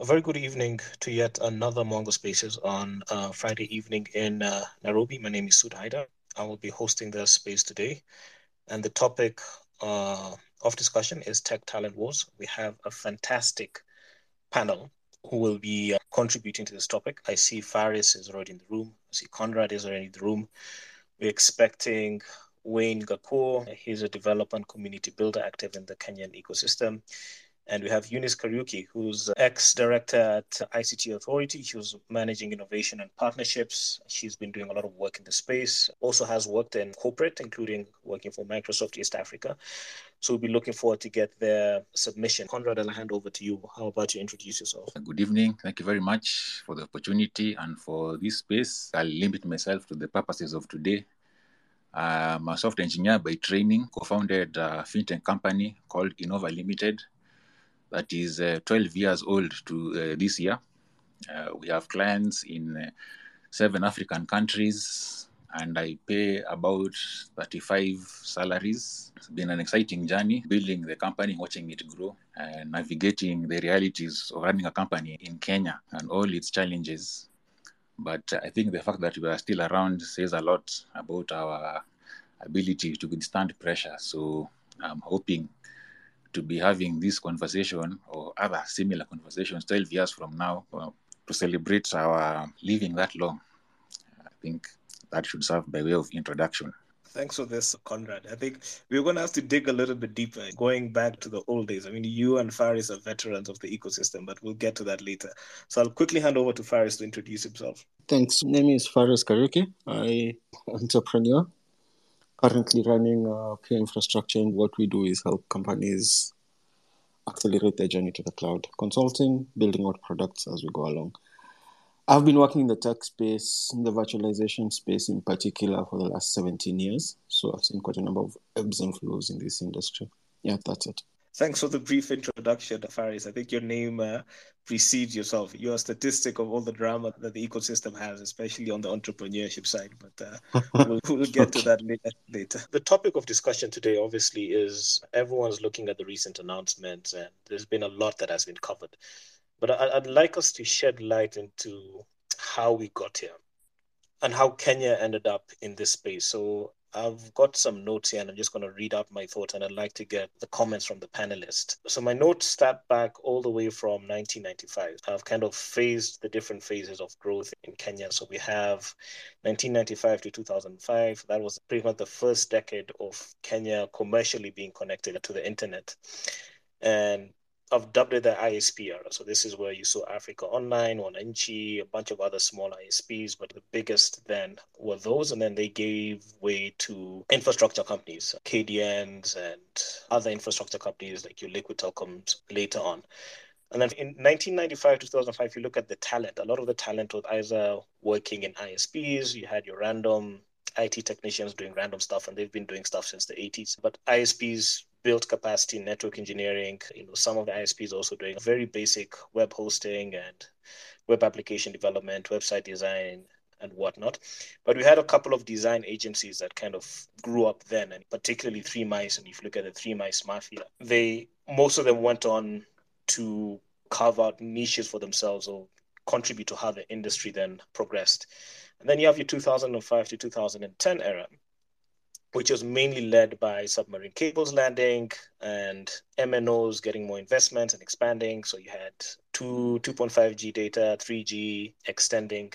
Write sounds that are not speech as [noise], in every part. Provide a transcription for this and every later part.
A very good evening to yet another Mwango Spaces on uh, Friday evening in uh, Nairobi. My name is Soud Hyder. I will be hosting the space today. And the topic uh, of discussion is Tech Talent Wars. We have a fantastic panel who will be uh, contributing to this topic. I see Phares is already in the room. I see Conrad is already in the room. We're expecting Wayne Gakuo. He's a developer and community builder active in the Kenyan ecosystem. And we have Eunice Kariuki, who's uh, ex-director at ICT Authority. She was managing innovation and partnerships. She's been doing a lot of work in the space. Also has worked in corporate, including working for Microsoft East Africa. So we'll be looking forward to get their submission. Conrad, I'll hand over to you. How about you introduce yourself? Good evening. Thank you very much for the opportunity and for this space. I'll limit myself to the purposes of today. I'm a software engineer by training, co-founded a fintech company called Innova Limited that is uh, 12 years old to uh, this year. Uh, we have clients in seven African countries, and I pay about 35 salaries. It's been an exciting journey building the company, watching it grow, and navigating the realities of running a company in Kenya and all its challenges. But I think the fact that we are still around says a lot about our ability to withstand pressure. So I'm hoping to be having this conversation or other similar conversations 12 years from now uh, to celebrate our living that long. I think that should serve by way of introduction. Thanks for this, Conrad. I think we're going to have to dig a little bit deeper, going back to the old days. I mean, you and Phares are veterans of the ecosystem, but we'll get to that later. So I'll quickly hand over to Phares to introduce himself. Thanks. My name is Phares Kariuki. I [laughs] entrepreneur currently running uh, K infrastructure, and what we do is help companies accelerate their journey to the cloud. Consulting, building out products as we go along. I've been working in the tech space, in the virtualization space in particular, for the last 17 years. So I've seen quite a number of ebbs and flows in this industry. Yeah, that's it. Thanks for the brief introduction, Phares. I think your name uh, precedes yourself. You're a statistic of all the drama that the ecosystem has, especially on the entrepreneurship side. But uh, [laughs] we'll, we'll, get to that later. The topic of discussion today, obviously, is everyone's looking at the recent announcements, and there's been a lot that has been covered. But I, I'd like us to shed light into how we got here and how Kenya ended up in this space. So I've got some notes here and I'm just going to read out my thoughts and I'd like to get the comments from the panelists. So my notes start back all the way from 1995. I've kind of phased the different phases of growth in Kenya. So we have 1995 to 2005. That was pretty much the first decade of Kenya commercially being connected to the internet. And I've dubbed it the ISP era. So this is where you saw Africa Online, Wananchi, a bunch of other small ISPs, but the biggest then were those, and then they gave way to infrastructure companies, KDNs, and other infrastructure companies like your Liquid Telecoms later on. And then in 1995 2005, if you look at the talent, a lot of the talent was either working in ISPs, you had your random IT technicians doing random stuff, and they've been doing stuff since the 80s. But ISPs built capacity network engineering. You know, some of the ISPs also doing very basic web hosting and web application development, website design, and whatnot. But we had a couple of design agencies that kind of grew up then, and particularly Three Mice. And if you look at the Three Mice Mafia, they most of them went on to carve out niches for themselves or contribute to how the industry then progressed. And then you have your 2005 to 2010 era, which was mainly led by submarine cables landing and MNOs getting more investments and expanding. So you had two 2.5G data, 3G extending,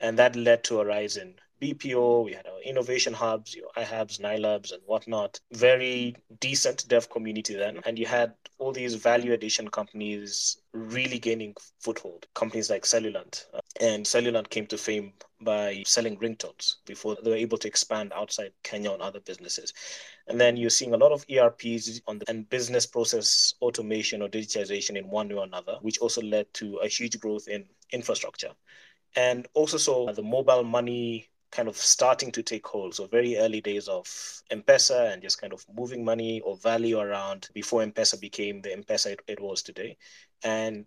and that led to a rise in BPO. We had our innovation hubs, your iHubs, NaiLabs, and whatnot. Very decent dev community then, and you had all these value addition companies really gaining foothold. Companies like Cellulant, and Cellulant came to fame by selling ringtones before they were able to expand outside Kenya on other businesses. And then you're seeing a lot of ERPs on the, and business process automation or digitization in one way or another, which also led to a huge growth in infrastructure. And also saw the mobile money kind of starting to take hold. So very early days of M-Pesa and just kind of moving money or value around before M-Pesa became the M-Pesa it, it was today. And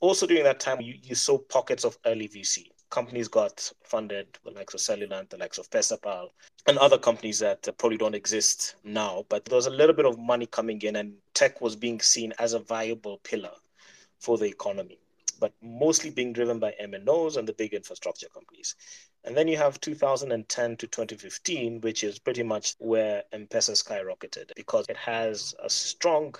also during that time, you, you saw pockets of early VC. Companies got funded, the likes of Cellulant, the likes of Pesapal, and other companies that probably don't exist now. But there was a little bit of money coming in, and tech was being seen as a viable pillar for the economy. but mostly being driven by MNOs and the big infrastructure companies. And then you have 2010 to 2015, which is pretty much where M-Pesa skyrocketed because it has a strong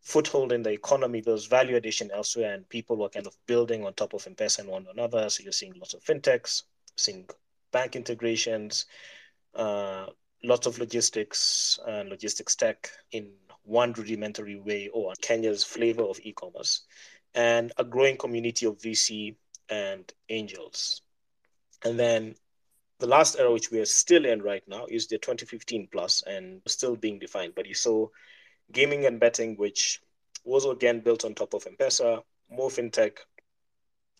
foothold in the economy, there's value addition elsewhere, and people were kind of building on top of M-Pesa and one another. So you're seeing lots of fintechs, seeing bank integrations, uh, lots of logistics and logistics tech in one rudimentary way or Kenya's flavor of e-commerce, and a growing community of VC and angels. And then the last era, which we are still in right now, is the 2015 plus and still being defined. But you saw gaming and betting, which was again built on top of M-Pesa, more fintech,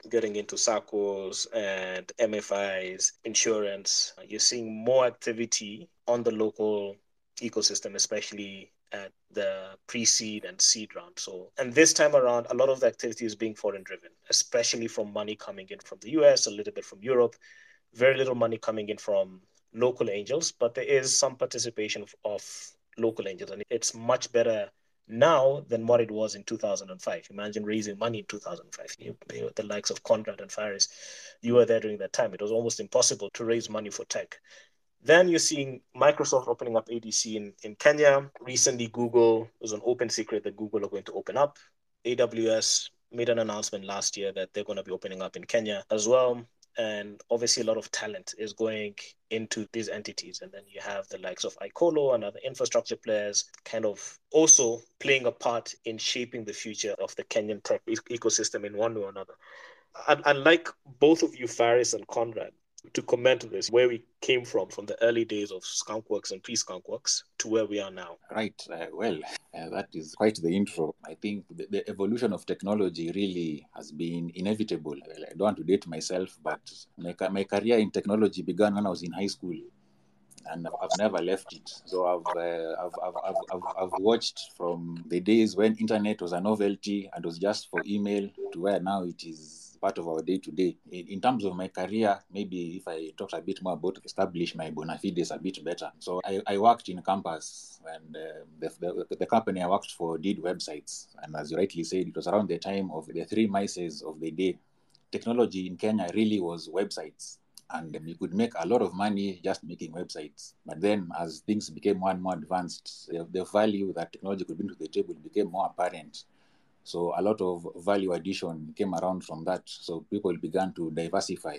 getting into SACCOs and MFIs, insurance. You're seeing more activity on the local ecosystem, especially at the pre-seed and seed round. So, and this time around, a lot of the activity is being foreign driven, especially from money coming in from the US, a little bit from Europe, very little money coming in from local angels, but there is some participation of, of local angels, and it's much better now than what it was in 2005. Imagine raising money in 2005. You, you, the likes of Conrad and Phares, you were there during that time. It was almost impossible to raise money for tech. Then you're seeing Microsoft opening up ADC in, in Kenya. Recently, Google, was an open secret that Google are going to open up. AWS made an announcement last year that they're going to be opening up in Kenya as well and obviously a lot of talent is going into these entities and then you have the likes of icolo and other infrastructure players kind of also playing a part in shaping the future of the kenyan tech ecosystem in one way or another and, and like both of you Phares and conrad to comment on this, where we came from, from the early days of Skunkworks and pre-Skunkworks to where we are now. Right. Uh, well, uh, that is quite the intro. I think the, the, evolution of technology really has been inevitable. I don't want to date myself, but my, my career in technology began when I was in high school. And I've never left it. So I've, uh, I've, I've, I've, I've watched from the days when internet was a novelty and was just for email to where now it is part of our day to day. In terms of my career, maybe if I talked a bit more about establish my bona fides a bit better. So I, I worked in campus, and uh, the, the, the, company I worked for did websites. And as you rightly said, it was around the time of the three mices of the day. Technology in Kenya really was websites. And you could make a lot of money just making websites. But then, as things became more and more advanced, the value that technology could bring to the table became more apparent. So a lot of value addition came around from that. So people began to diversify.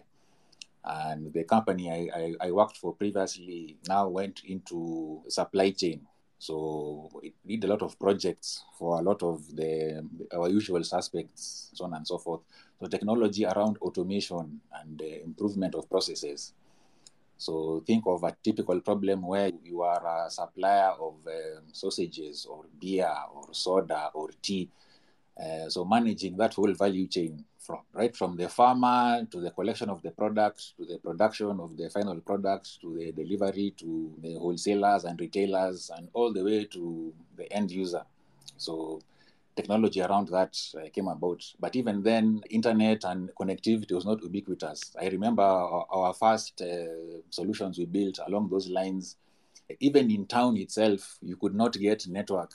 And the company I, I, I worked for previously now went into supply chain. So it did a lot of projects for a lot of the our usual suspects, so on and so forth. So technology around automation and the improvement of processes. So think of a typical problem where you are a supplier of um, sausages or beer or soda or tea uh, so managing that whole value chain from right from the farmer to the collection of the products to the production of the final products to the delivery to the wholesalers and retailers and all the way to the end user. So technology around that uh, came about. But even then, internet and connectivity was not ubiquitous. I remember our, our first uh, solutions we built along those lines. Even in town itself, you could not get network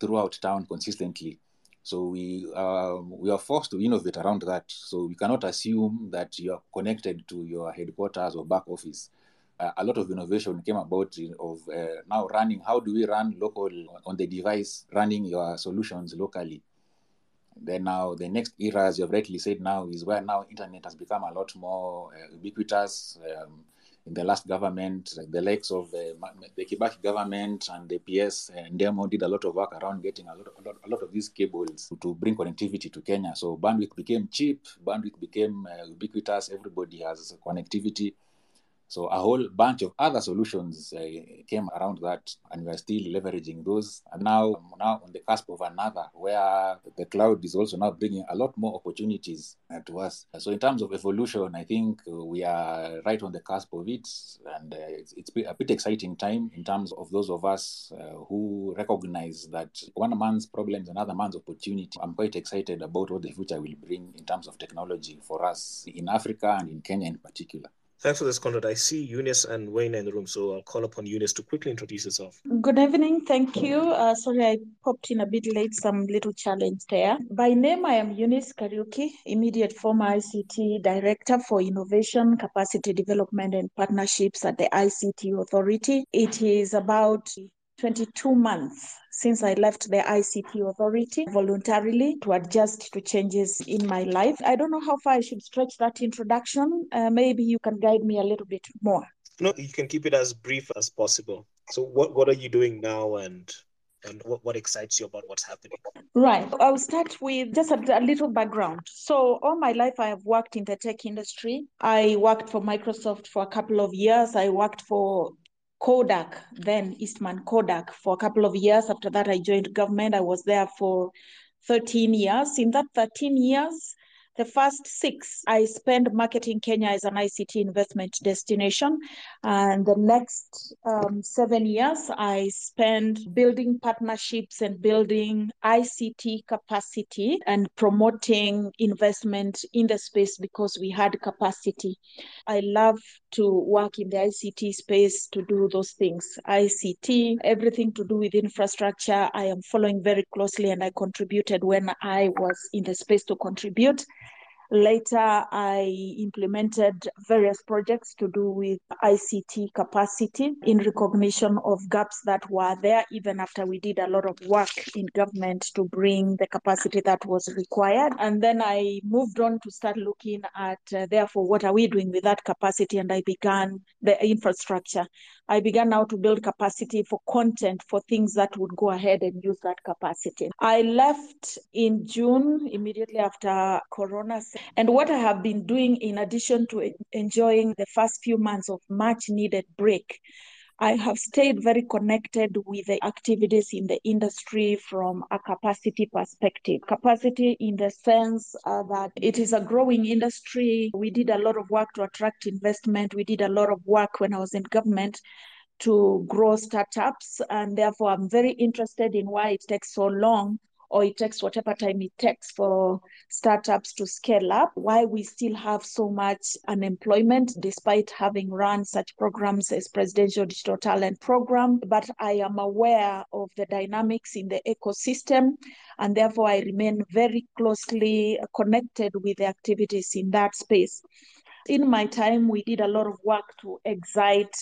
throughout town consistently so we um, we are forced to innovate around that. So we cannot assume that you are connected to your headquarters or back office. Uh, a lot of innovation came about in, of uh, now running. How do we run local on the device, running your solutions locally? Then now the next era, as you've rightly said, now is where now internet has become a lot more uh, ubiquitous. Um, in the last government, like the likes of the, the Kibaki government and the PS Ndemo did a lot of work around getting a lot, a lot, a lot of these cables to bring connectivity to Kenya. So bandwidth became cheap, bandwidth became uh, ubiquitous, everybody has connectivity. So a whole bunch of other solutions uh, came around that, and we are still leveraging those. And now, now on the cusp of another, where the cloud is also now bringing a lot more opportunities uh, to us. So in terms of evolution, I think we are right on the cusp of it, and uh, it's, it's a bit exciting time in terms of those of us uh, who recognize that one man's problem is another man's opportunity. I'm quite excited about what the future will bring in terms of technology for us in Africa and in Kenya in particular. Thanks for this, Conrad. I see Eunice and Wayne in the room, so I'll call upon Eunice to quickly introduce herself. Good evening. Thank you. Uh, sorry, I popped in a bit late, some little challenge there. By name, I am Eunice Kariuki, immediate former ICT Director for Innovation, Capacity Development, and Partnerships at the ICT Authority. It is about 22 months since I left the ICT authority voluntarily to adjust to changes in my life. I don't know how far I should stretch that introduction. Uh, maybe you can guide me a little bit more. No, you can keep it as brief as possible. So, what, what are you doing now and and what, what excites you about what's happening? Right. I'll start with just a, a, little background. So, all my life, I have worked in the tech industry. I worked for Microsoft for a couple of years. I worked for Kodak, then Eastman Kodak, for a couple of years. After that, I joined government. I was there for 13 years. In that 13 years, the first six, I spent marketing Kenya as an ICT investment destination. And the next um, seven years, I spent building partnerships and building ICT capacity and promoting investment in the space because we had capacity. I love to work in the ICT space to do those things. ICT, everything to do with infrastructure, I am following very closely and I contributed when I was in the space to contribute. Later, I implemented various projects to do with ICT capacity in recognition of gaps that were there, even after we did a lot of work in government to bring the capacity that was required. And then I moved on to start looking at, uh, therefore, what are we doing with that capacity? And I began the infrastructure. I began now to build capacity for content for things that would go ahead and use that capacity. I left in June, immediately after Corona. And what I have been doing, in addition to enjoying the first few months of much needed break, I have stayed very connected with the activities in the industry from a capacity perspective. Capacity in the sense uh, that it is a growing industry. We did a lot of work to attract investment. We did a lot of work when I was in government to grow startups. And therefore, I'm very interested in why it takes so long or it takes whatever time it takes for startups to scale up, why we still have so much unemployment despite having run such programs as Presidential Digital Talent Program. But I am aware of the dynamics in the ecosystem, and therefore I remain very closely connected with the activities in that space. In my time, we did a lot of work to excite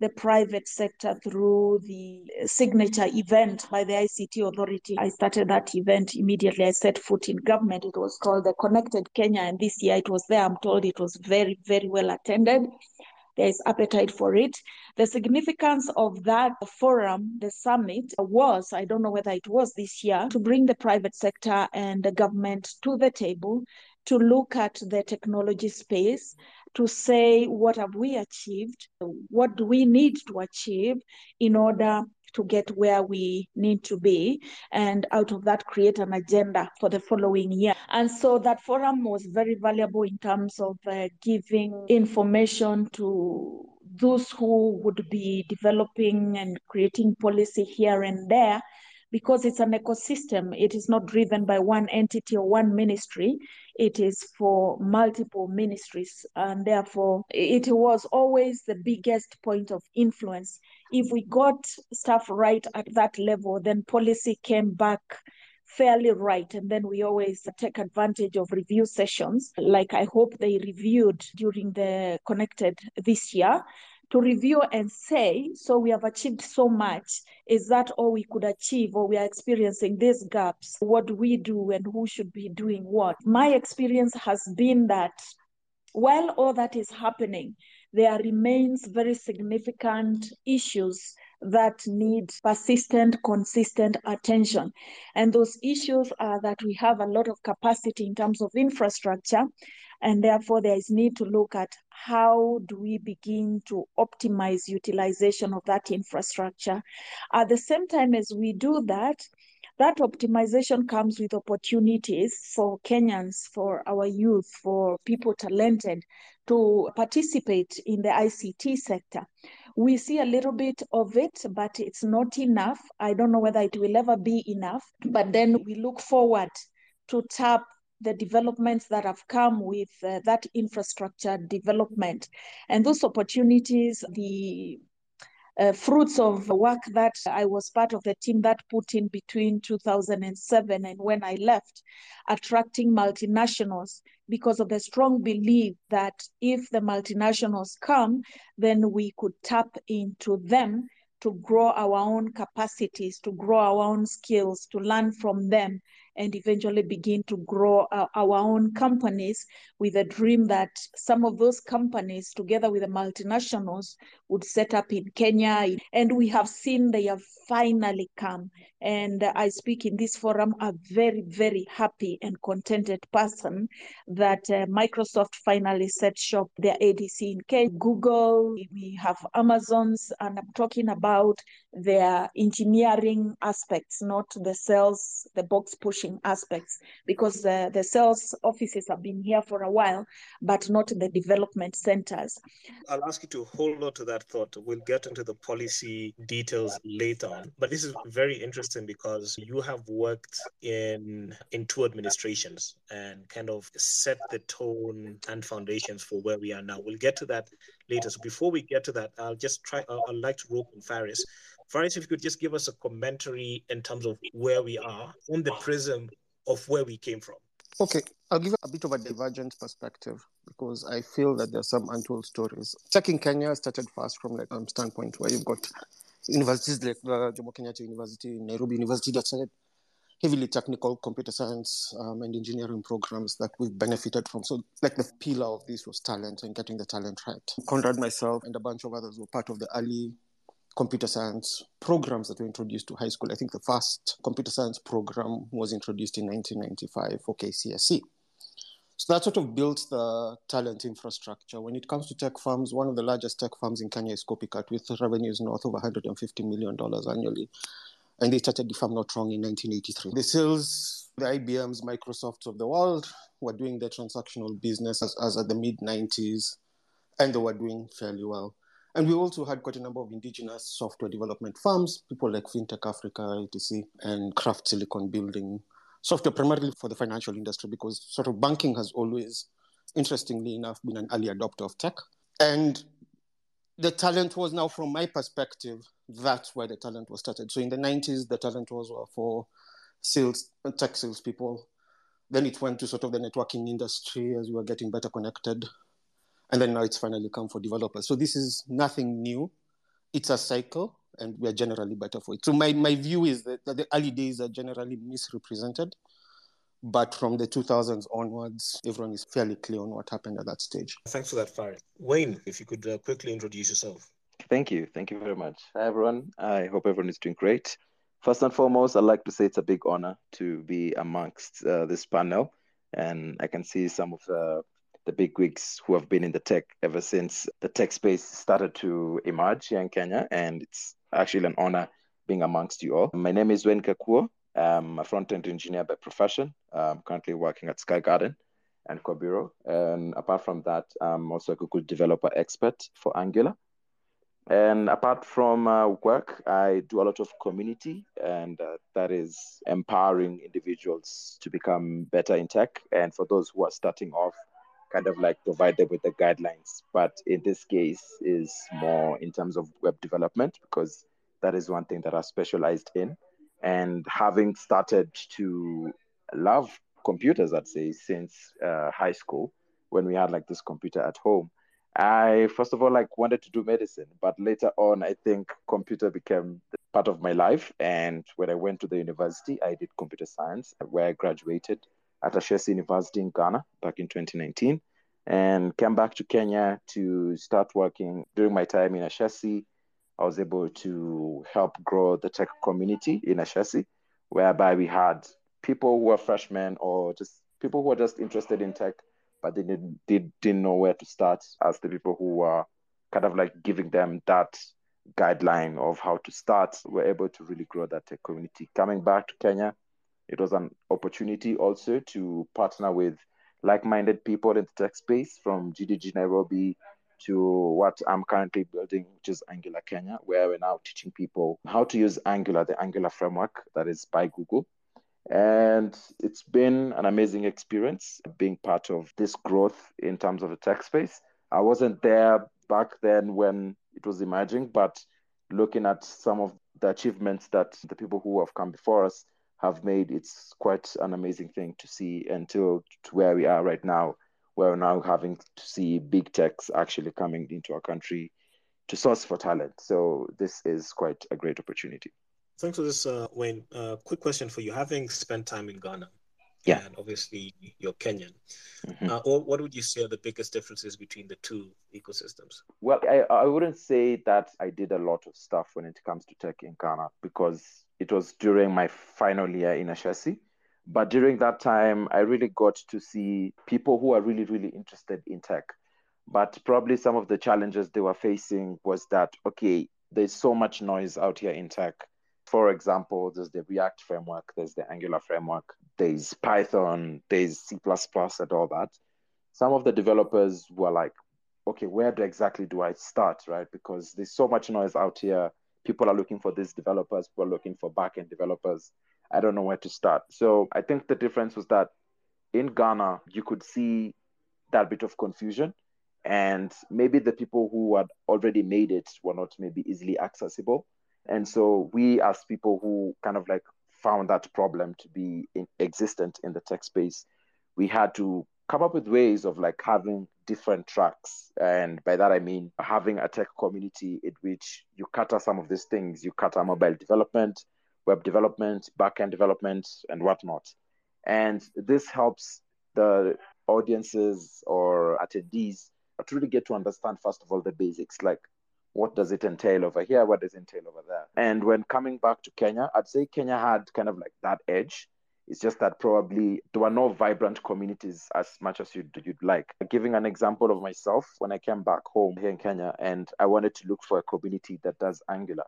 the private sector through the signature event by the ICT Authority. I started that event immediately. I set foot in government. It was called the Connected Kenya, and this year it was there. I'm told it was very, very well attended. There is appetite for it. The significance of that forum, the summit, was I don't know whether it was this year to bring the private sector and the government to the table to look at the technology space to say what have we achieved, what do we need to achieve in order to get where we need to be, and out of that, create an agenda for the following year. And so that forum was very valuable in terms of uh, giving information to those who would be developing and creating policy here and there because it's an ecosystem. It is not driven by one entity or one ministry. It is for multiple ministries. And therefore, it was always the biggest point of influence. If we got stuff right at that level, then policy came back fairly right. And then we always take advantage of review sessions, like I hope they reviewed during the Connected this year, to review and say, so we have achieved so much. Is that all we could achieve, or we are experiencing these gaps? What do we do, and who should be doing what? My experience has been that while all that is happening, there remains very significant issues that need persistent, consistent attention. And those issues are that we have a lot of capacity in terms of infrastructure, and therefore there is need to look at how do we begin to optimize utilization of that infrastructure. At the same time as we do that, that optimization comes with opportunities for Kenyans, for our youth, for people talented to participate in the ICT sector. We see a little bit of it, but it's not enough. I don't know whether it will ever be enough. But then we look forward to tap the developments that have come with uh, that infrastructure development and those opportunities, the uh, fruits of the work that I was part of the team that put in between 2007 and when I left, attracting multinationals because of the strong belief that if the multinationals come, then we could tap into them to grow our own capacities, to grow our own skills, to learn from them, and eventually begin to grow uh, our own companies with a dream that some of those companies, together with the multinationals, would set up in Kenya. And we have seen they have finally come. And I speak in this forum a very, very happy and contented person that uh, Microsoft finally set shop their ADC in Kenya. Google, we have Amazon's, and I'm talking about their engineering aspects, not the sales, the box pushing aspects, because the, the sales offices have been here for a while, but not the development centers. I'll ask you to hold on to that thought. We'll get into the policy details later on. But this is very interesting because you have worked in in two administrations and kind of set the tone and foundations for where we are now. We'll get to that later. So before we get to that, I'll just try. I'd like to rope in Phares. Phares, if you could just give us a commentary in terms of where we are from the prism of where we came from. Okay, I'll give a bit of a divergent perspective because I feel that there are some untold stories. In Kenya started first from like um, standpoint where you've got universities like uh, Jomo Kenyatta University, Nairobi University that started heavily technical computer science um, and engineering programs that we've benefited from. So, like the pillar of this was talent and getting the talent right. Conrad, myself, and a bunch of others were part of the early computer science programs that were introduced to high school. I think the first computer science program was introduced in 1995 for KCSE. So that sort of builds the talent infrastructure. When it comes to tech firms, one of the largest tech firms in Kenya is Copycat with revenues north of $150 million annually. And they started, if I'm not wrong, in 1983. The Dells, the IBMs, Microsofts of the world were doing their transactional business as, as at the mid 90s, and they were doing fairly well. And we also had quite a number of indigenous software development firms, people like FinTech Africa, etc., and Craft Silicon building software primarily for the financial industry because sort of banking has always, interestingly enough, been an early adopter of tech. And the talent was now, from my perspective, that's where the talent was started. So in the 90s, the talent was uh, for sales, uh, tech salespeople. Then it went to sort of the networking industry as we were getting better connected and then now it's finally come for developers. So this is nothing new. It's a cycle, and we are generally better for it. So my, my view is that, that the early days are generally misrepresented, but from the 2000s onwards, everyone is fairly clear on what happened at that stage. Thanks for that, Phares. Wayne, if you could uh, quickly introduce yourself. Thank you. Thank you very much. Hi, everyone. I hope everyone is doing great. First and foremost, I'd like to say it's a big honor to be amongst uh, this panel. And I can see some of the the big wigs who have been in the tech ever since the tech space started to emerge here in Kenya. And it's actually an honor being amongst you all. My name is Wayne Gakuo. I'm a front end engineer by profession. I'm currently working at Sky Garden and Kobiro. And apart from that, I'm also a Google developer expert for Angular. And apart from uh, work, I do a lot of community, and uh, that is empowering individuals to become better in tech. And for those who are starting off, kind of like provide them with the guidelines. But in this case, is more in terms of web development because that is one thing that I specialized in. And having started to love computers, I'd say, since uh, high school, when we had like this computer at home, I first of all like wanted to do medicine, but later on, I think computer became part of my life. And when I went to the university, I did computer science, where I graduated at Ashesi University in Ghana back in 2019 and came back to Kenya to start working. During my time in Ashesi, I was able to help grow the tech community in Ashesi, whereby we had people who were freshmen or just people who were just interested in tech, but they didn't, they didn't know where to start as the people who were kind of like giving them that guideline of how to start were able to really grow that tech community. Coming back to Kenya, it was an opportunity also to partner with like-minded people in the tech space from GDG Nairobi to what I'm currently building, which is Angular Kenya, where we're now teaching people how to use Angular, the Angular framework that is by Google. And it's been an amazing experience being part of this growth in terms of the tech space. I wasn't there back then when it was emerging, but looking at some of the achievements that the people who have come before us have made, it's quite an amazing thing to see until to where we are right now. We're now having to see big techs actually coming into our country to source for talent. So this is quite a great opportunity. Thanks for this, uh, Wayne. Uh, quick question for you. Having spent time in Ghana, yeah. and obviously you're Kenyan, Mhm. uh, what, what would you say are the biggest differences between the two ecosystems? Well, I, I wouldn't say that I did a lot of stuff when it comes to tech in Ghana because it was during my final year in Ashesi. But during that time, I really got to see people who are really, really interested in tech. But probably some of the challenges they were facing was that, okay, there's so much noise out here in tech. For example, there's the React framework, there's the Angular framework, there's Python, there's C, and all that. Some of the developers were like, okay, where do exactly do I start, right? Because there's so much noise out here. People are looking for these developers, people are looking for backend developers. I don't know where to start. So I think the difference was that in Ghana, you could see that bit of confusion. And maybe the people who had already made it were not maybe easily accessible. And so we, as people who kind of like found that problem to be in, existent in the tech space, we had to come up with ways of like having different tracks. And by that I mean having a tech community in which you cater some of these things. You cater mobile development, web development, backend development, and whatnot. And this helps the audiences or attendees to really get to understand first of all the basics, like what does it entail over here, what does it entail over there. And when coming back to Kenya, I'd say Kenya had kind of like that edge. It's just that probably there were no vibrant communities as much as you'd, you'd like. Giving an example of myself, when I came back home here in Kenya and I wanted to look for a community that does Angular.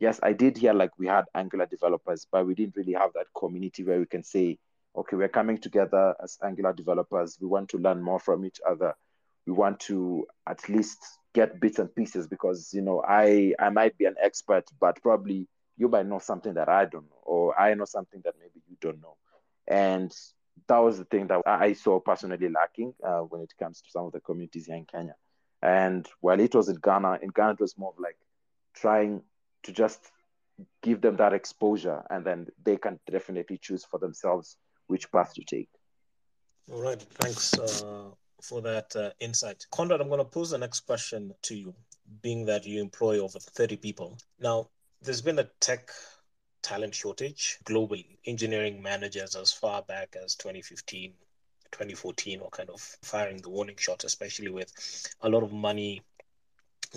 Yes, I did hear like we had Angular developers, but we didn't really have that community where we can say, okay, we're coming together as Angular developers. We want to learn more from each other. We want to at least get bits and pieces because you know I I might be an expert, but probably you might know something that I don't know, or I know something that maybe you don't know, and that was the thing that I saw personally lacking uh, when it comes to some of the communities here in Kenya. And while it was in Ghana, in Ghana it was more of like trying to just give them that exposure, and then they can definitely choose for themselves which path to take. All right. Thanks uh, for that uh, insight. Conrad, I'm going to pose the next question to you, being that you employ over 30 people. Now, there's been a tech talent shortage globally. Engineering managers as far back as 2015, 2014 were kind of firing the warning shot, especially with a lot of money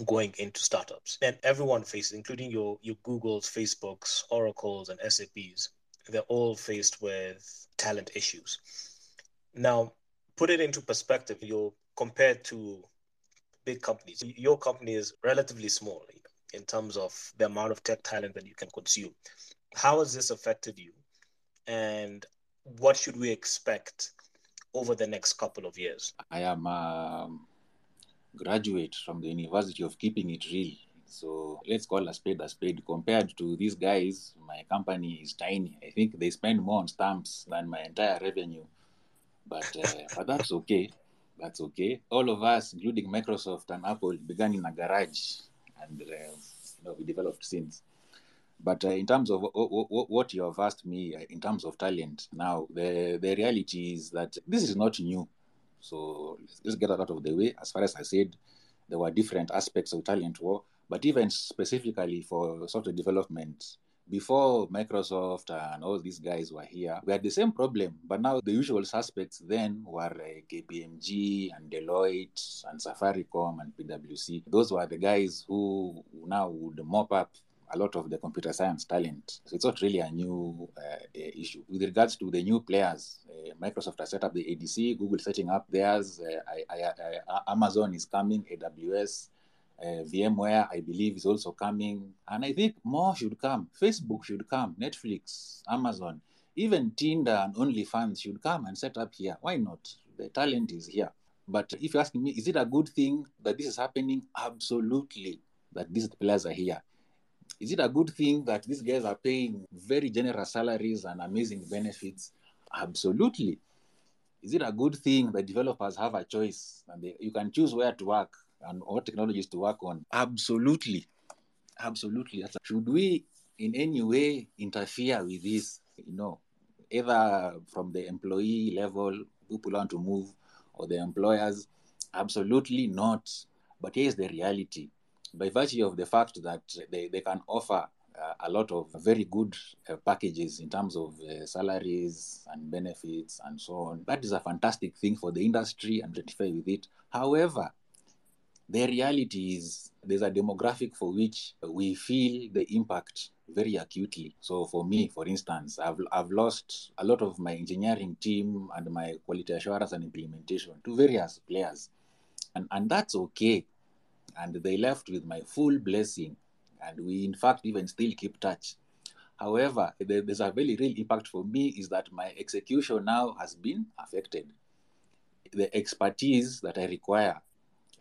going into startups. And everyone faces, including your, your Googles, Facebooks, Oracles, and SAPs, they're all faced with talent issues. Now, put it into perspective, you're compared to big companies. Your company is relatively small in terms of the amount of tech talent that you can consume. How has this affected you? And what should we expect over the next couple of years? I am a graduate from the University of Keeping It Real. So let's call a spade a spade. Compared to these guys, my company is tiny. I think they spend more on stamps than my entire revenue. But uh, [laughs] but that's okay. That's okay. All of us, including Microsoft and Apple, began in a garage, and uh, you know we developed since. But uh, in terms of what you have asked me, uh, in terms of talent, now the the reality is that this is not new. So let's get that out of the way. As far as I said, there were different aspects of talent war, but even specifically for software development, before Microsoft and all these guys were here, we had the same problem. But now the usual suspects then were uh, KPMG and Deloitte and Safaricom and PwC. Those were the guys who now would mop up a lot of the computer science talent. So it's not really a new uh, issue. With regards to the new players, uh, Microsoft has set up the ADC, Google setting up theirs, uh, I, I, I, Amazon is coming, AWS, uh, VMware, I believe, is also coming. And I think more should come. Facebook should come, Netflix, Amazon, even Tinder and OnlyFans should come and set up here. Why not? The talent is here. But if you're asking me, is it a good thing that this is happening? Absolutely, that these players are here. Is it a good thing that these guys are paying very generous salaries and amazing benefits? Absolutely. Is it a good thing that developers have a choice and they, you can choose where to work and what technologies to work on? Absolutely. Absolutely. Should we in any way interfere with this? You know, either from the employee level, people want to move, or the employers? Absolutely not. But here's the reality by virtue of the fact that they, they can offer uh, a lot of very good uh, packages in terms of uh, salaries and benefits and so on. That is a fantastic thing for the industry and identify with it. However, the reality is there's a demographic for which we feel the impact very acutely. So for me, for instance, I've, I've lost a lot of my engineering team and my quality assurance and implementation to various players. And, and that's okay. And they left with my full blessing. And we, in fact, even still keep touch. However, there's a very real impact for me is that my execution now has been affected. The expertise that I require,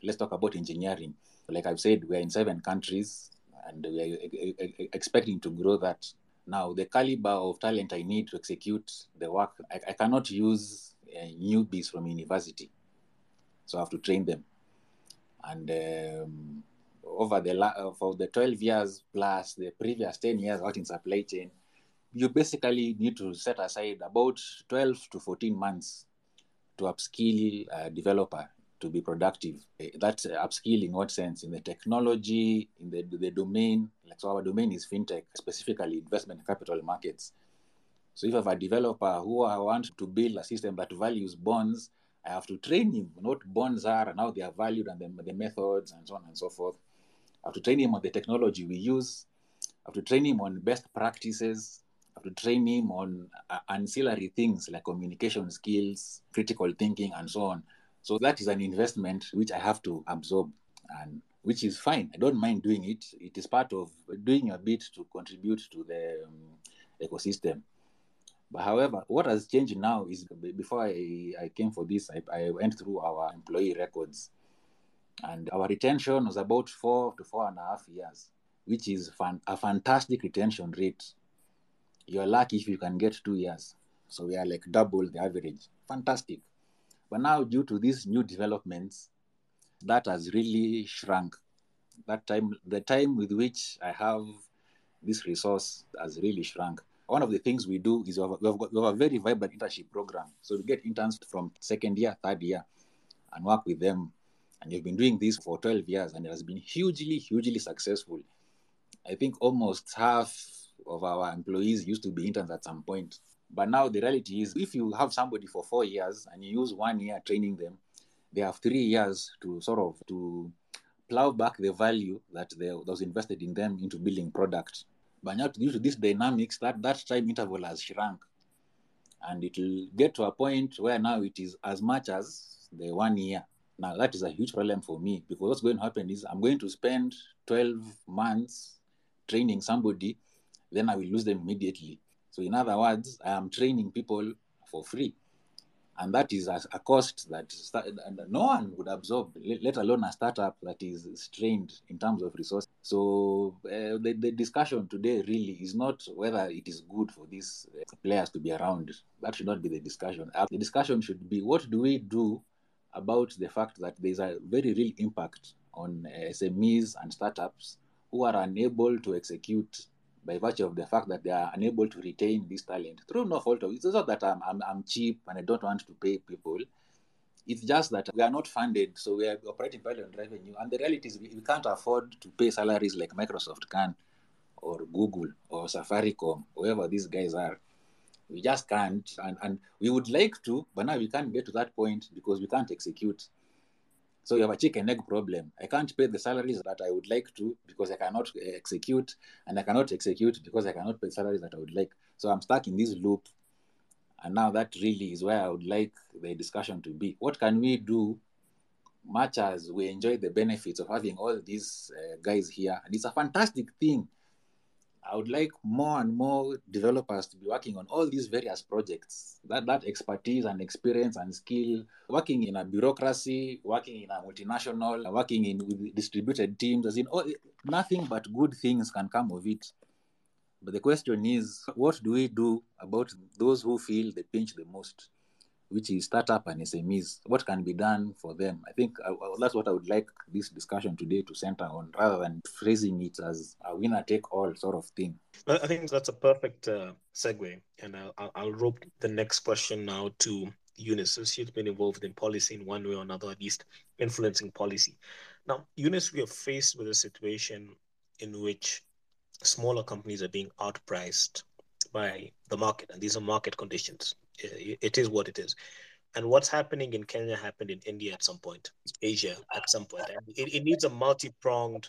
let's talk about engineering. Like I've said, we're in seven countries and we are expecting to grow that. Now, the caliber of talent I need to execute the work, I, I cannot use uh, newbies from university. So I have to train them. And um, over the la- for the 12 years plus the previous 10 years out in supply chain, you basically need to set aside about 12 to 14 months to upskill a developer to be productive. Eh, that's upskill in what sense? In the technology, in the, the domain. Like so, our domain is fintech, specifically investment capital markets. So if I have a developer who I want to build a system that values bonds, I have to train him on what bonds are and how they are valued and the, the methods and so on and so forth. I have to train him on the technology we use. I have to train him on best practices. I have to train him on uh, ancillary things like communication skills, critical thinking, and so on. So that is an investment which I have to absorb and which is fine. I don't mind doing it. It is part of doing a bit to contribute to the um, ecosystem. But however, what has changed now is before I, I came for this, I, I went through our employee records. And our retention was about four to four and a half years, which is fan, a fantastic retention rate. You're lucky if you can get two years. So we are like double the average. Fantastic. But now, due to these new developments, that has really shrunk. That time, the time with which I have this resource has really shrunk. One of the things we do is we have, we have, got, we have a very vibrant internship program. So we get interns from second year, third year, and work with them. And you've been doing this for 12 years, and it has been hugely, hugely successful. I think almost half of our employees used to be interns at some point. But now the reality is, if you have somebody for four years and you use one year training them, they have three years to sort of to plow back the value that they, that was invested in them into building product. But now, due to these dynamics, that that time interval has shrunk, and it will get to a point where now it is as much as the one year. Now that is a huge problem for me because what's going to happen is I'm going to spend 12 months training somebody, then I will lose them immediately. So, in other words, I am training people for free. And that is a, a cost that no one would absorb, let alone a startup that is strained in terms of resources. So, uh, the, the discussion today really is not whether it is good for these uh, players to be around. That should not be the discussion. Uh, the discussion should be what do we do about the fact that there's a very real impact on uh, SMEs and startups who are unable to execute by virtue of the fact that they are unable to retain this talent through no fault of it. It's not that I'm, I'm, I'm cheap and I don't want to pay people. It's just that we are not funded, so we are operating value on revenue. And the reality is, we, we can't afford to pay salaries like Microsoft can, or Google, or Safaricom, whoever these guys are. We just can't. And, and we would like to, but now we can't get to that point because we can't execute. So you have a chicken egg problem. I can't pay the salaries that I would like to because I cannot execute, and I cannot execute because I cannot pay salaries that I would like. So I'm stuck in this loop. And now that really is where I would like the discussion to be. What can we do, much as we enjoy the benefits of having all these uh, guys here? And it's a fantastic thing. I would like more and more developers to be working on all these various projects. That that expertise and experience and skill, working in a bureaucracy, working in a multinational, working in with distributed teams, as in all, nothing but good things can come of it. But the question is, what do we do about those who feel the pinch the most? Which is startup and SMEs. What can be done for them? I think uh, that's what I would like this discussion today to center on, rather than phrasing it as a winner take all sort of thing. I think that's a perfect uh, segue, and I'll, I'll rope the next question now to Eunice. So she's been involved in policy in one way or another, at least influencing policy. Now, Eunice, we are faced with a situation in which smaller companies are being outpriced by the market, and these are market conditions it is what it is. And what's happening in Kenya happened in India at some point, Asia at some point. It, it needs a multi-pronged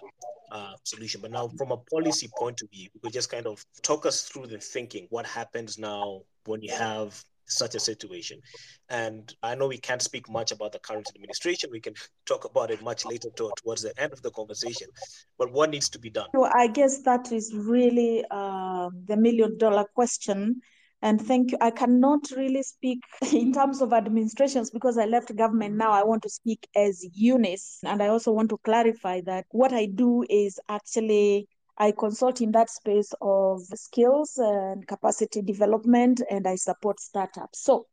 uh, solution. But now, from a policy point of view, we could just kind of talk us through the thinking. What happens now when you have such a situation? And I know we can't speak much about the current administration. We can talk about it much later to, towards the end of the conversation. But what needs to be done? I guess that is really uh, the million-dollar question and thank you. I cannot really speak [laughs] in terms of administrations because I left government now. I want to speak as Eunice. And I also want to clarify that what I do is actually I consult in that space of skills and capacity development, and I support startups. So,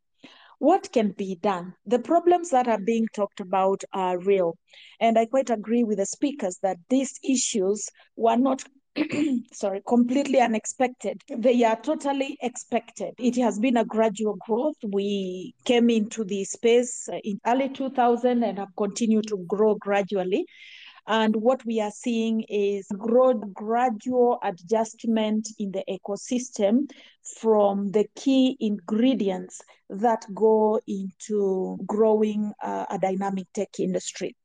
what can be done? The problems that are being talked about are real. And I quite agree with the speakers that these issues were not [clears throat] sorry, completely unexpected. They are totally expected. It has been a gradual growth. We came into the space in early 2000 and have continued to grow gradually. And what we are seeing is growth, gradual adjustment in the ecosystem from the key ingredients that go into growing uh, a dynamic tech industry.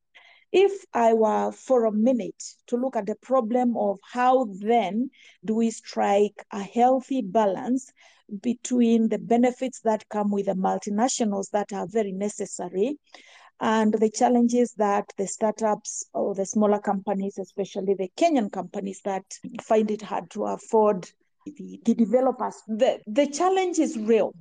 If I were for a minute to look at the problem of how then do we strike a healthy balance between the benefits that come with the multinationals that are very necessary and the challenges that the startups or the smaller companies, especially the Kenyan companies that find it hard to afford the, the developers. The, the challenge is real.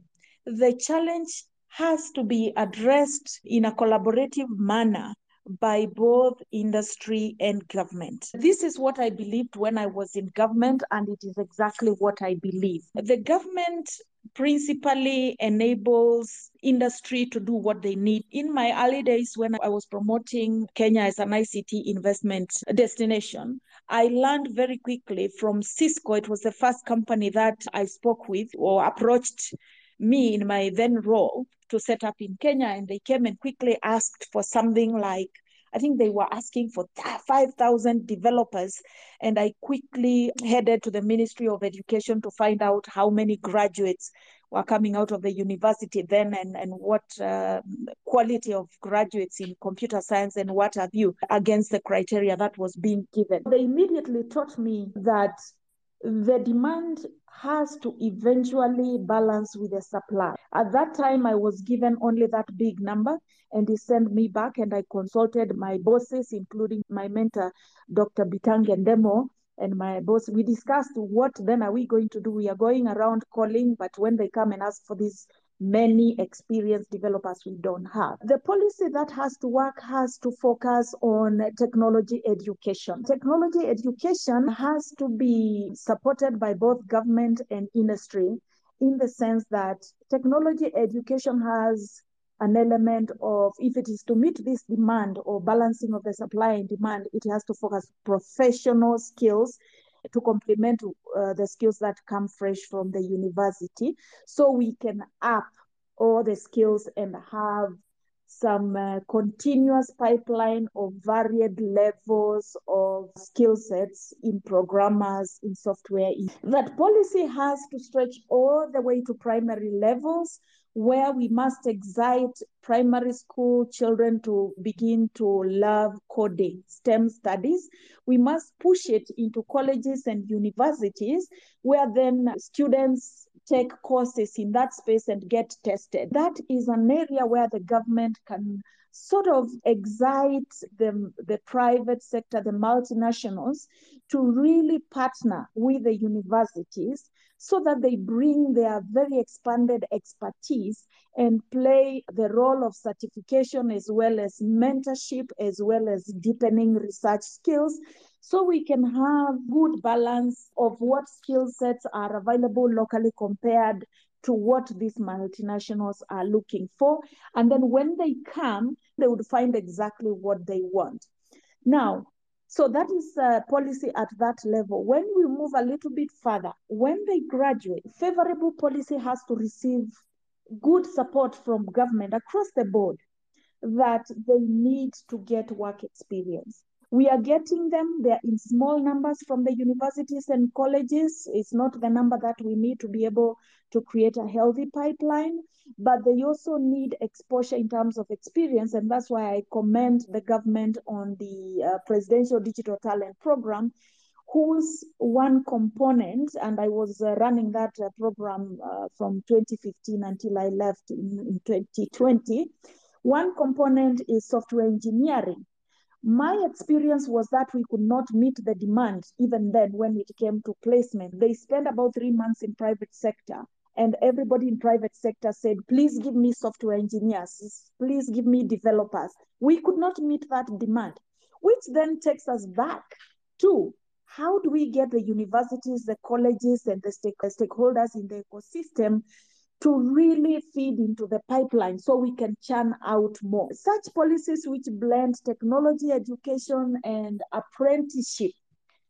The challenge has to be addressed in a collaborative manner by both industry and government. This is what I believed when I was in government, and it is exactly what I believe. The government principally enables industry to do what they need. In my early days, when I was promoting Kenya as an ICT investment destination, I learned very quickly from Cisco. It was the first company that I spoke with or approached me in my then role to set up in Kenya, and they came and quickly asked for something like I think they were asking for 5,000 developers. And I quickly headed to the Ministry of Education to find out how many graduates were coming out of the university then and, and what uh, quality of graduates in computer science and what have you against the criteria that was being given. They immediately taught me that the demand has to eventually balance with the supply. At that time, I was given only that big number, and he sent me back, and I consulted my bosses, including my mentor, Dr. Bitange Ndemo, and my boss. We discussed what then are we going to do? We are going around calling, but when they come and ask for this many experienced developers we don't have. The policy that has to work has to focus on technology education. Technology education has to be supported by both government and industry in the sense that technology education has an element of if it is to meet this demand or balancing of the supply and demand, it has to focus professional skills to complement uh, the skills that come fresh from the university. So we can up all the skills and have some uh, continuous pipeline of varied levels of skill sets in programmers in software that policy has to stretch all the way to primary levels where we must excite primary school children to begin to love coding, STEM studies. We must push it into colleges and universities where then students take courses in that space and get tested. That is an area where the government can sort of excite the, the private sector, the multinationals, to really partner with the universities so that they bring their very expanded expertise and play the role of certification as well as mentorship, as well as deepening research skills. So we can have good balance of what skill sets are available locally compared to what these multinationals are looking for. And then when they come, they would find exactly what they want. Now, so that is a policy at that level. When we move a little bit further, when they graduate, favorable policy has to receive good support from government across the board that they need to get work experience. We are getting them. They're in small numbers from the universities and colleges. It's not the number that we need to be able to create a healthy pipeline, but they also need exposure in terms of experience. And that's why I commend the government on the uh, Presidential Digital Talent Program, whose one component, and I was uh, running that uh, program uh, from 2015 until I left in, in 2020. One component is software engineering. My experience was that we could not meet the demand even then when it came to placement. They spent about three months in private sector and everybody in private sector said, please give me software engineers, please give me developers. We could not meet that demand, which then takes us back to how do we get the universities, the colleges, and the stake- stakeholders in the ecosystem to really feed into the pipeline so we can churn out more. Such policies which blend technology, education, and apprenticeship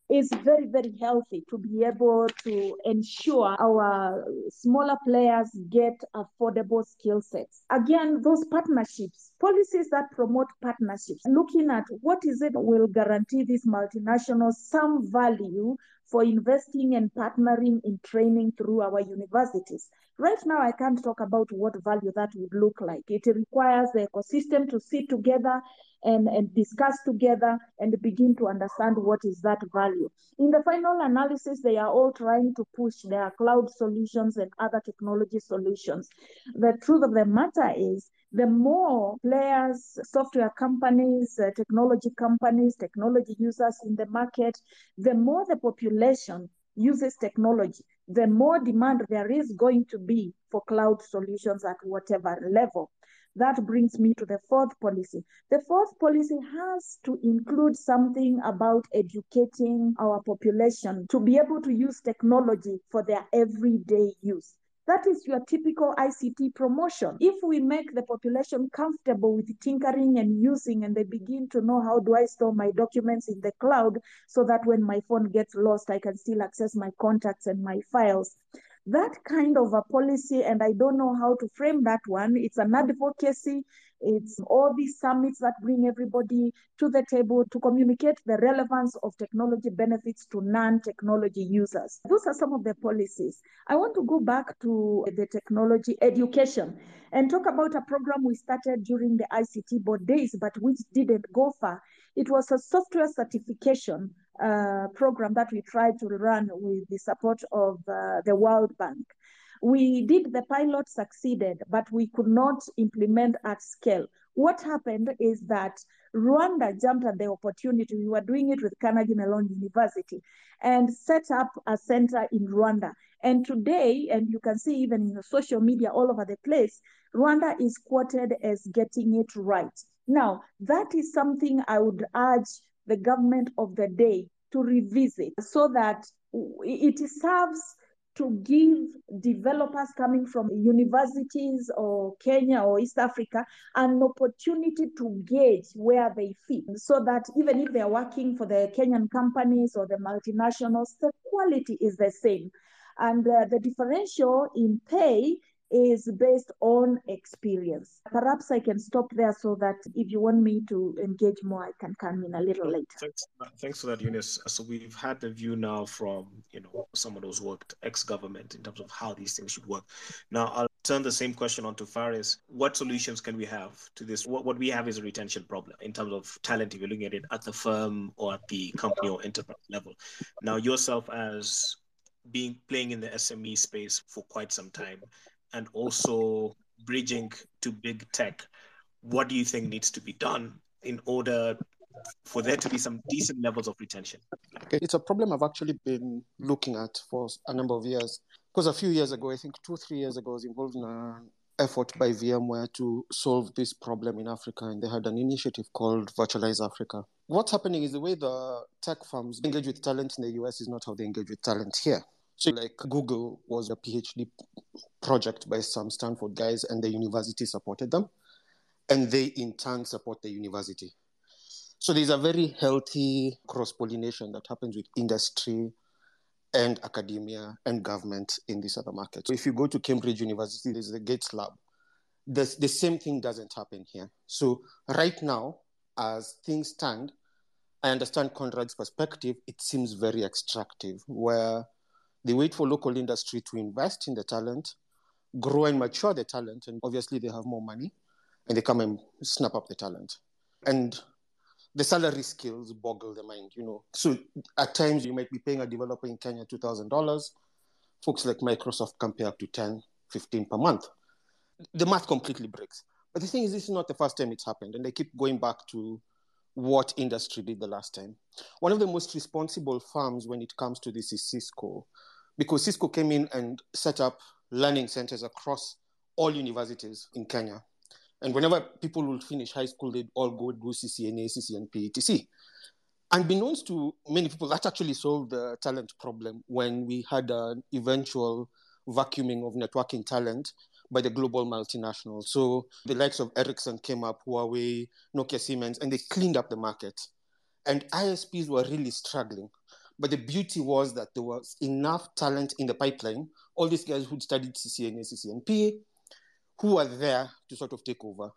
is very, very healthy to be able to ensure our smaller players get affordable skill sets. Again, those partnerships, policies that promote partnerships, looking at what is it will guarantee these multinationals some value for investing and partnering in training through our universities. Right now, I can't talk about what value that would look like. It requires the ecosystem to sit together and, and discuss together and begin to understand what is that value. In the final analysis, they are all trying to push their cloud solutions and other technology solutions. The truth of the matter is the more players, software companies, uh, technology companies, technology users in the market, the more the population uses technology, the more demand there is going to be for cloud solutions at whatever level. That brings me to the fourth policy. The fourth policy has to include something about educating our population to be able to use technology for their everyday use. That is your typical ICT promotion. If we make the population comfortable with tinkering and using, and they begin to know how do I store my documents in the cloud so that when my phone gets lost, I can still access my contacts and my files. That kind of a policy, and I don't know how to frame that one. It's an advocacy. It's all these summits that bring everybody to the table to communicate the relevance of technology benefits to non-technology users. Those are some of the policies. I want to go back to the technology education and talk about a program we started during the ICT board days, but which didn't go far. It was a software certification uh, program that we tried to run with the support of uh, the World Bank. We did the pilot succeeded, but we could not implement at scale. What happened is that Rwanda jumped at the opportunity. We were doing it with Carnegie Mellon University and set up a center in Rwanda. And today, and you can see even in the social media all over the place, Rwanda is quoted as getting it right. Now, that is something I would urge the government of the day to revisit so that it serves to give developers coming from universities or Kenya or East Africa an opportunity to gauge where they fit so that even if they're working for the Kenyan companies or the multinationals, the quality is the same. And uh, the differential in pay is based on experience. Perhaps I can stop there so that if you want me to engage more, I can come in a little later. Thanks, uh, thanks for that, Eunice. So we've had the view now from you know someone who's worked ex-government in terms of how these things should work. Now I'll turn the same question on to Phares. What solutions can we have to this? What, what we have is a retention problem in terms of talent, if you're looking at it at the firm or at the company or enterprise level. Now yourself as being playing in the SME space for quite some time and also bridging to big tech, what do you think needs to be done in order for there to be some decent levels of retention? Okay, it's a problem I've actually been looking at for a number of years. Because a few years ago, I think two, three years ago, I was involved in an effort by VMware to solve this problem in Africa, and they had an initiative called Virtualize Africa. What's happening is the way the tech firms engage with talent in the US is not how they engage with talent here. So, like Google was a PhD project by some Stanford guys, and the university supported them, and they in turn support the university. So there's a very healthy cross pollination that happens with industry and academia and government in this other market. So if you go to Cambridge University, there's the Gates Lab. The, the same thing doesn't happen here. So right now, as things stand, I understand Conrad's perspective. It seems very extractive, where they wait for local industry to invest in the talent, grow and mature the talent, and obviously they have more money, and they come and snap up the talent. And the salary skills boggle the mind, you know. So at times you might be paying a developer in Kenya $2,000. Folks like Microsoft can pay up to 10, 15 per month. The math completely breaks. But the thing is, this is not the first time it's happened. And they keep going back to what industry did the last time. One of the most responsible firms when it comes to this is Cisco, because Cisco came in and set up learning centers across all universities in Kenya. And whenever people would finish high school, they'd all go do CCNA, CCNP, etc. Unbeknownst to many people, that actually solved the talent problem when we had an eventual vacuuming of networking talent by the global multinationals. So the likes of Ericsson came up, Huawei, Nokia Siemens, and they cleaned up the market. And ISPs were really struggling. But the beauty was that there was enough talent in the pipeline. All these guys who'd studied CCNA, CCNP, who were there to sort of take over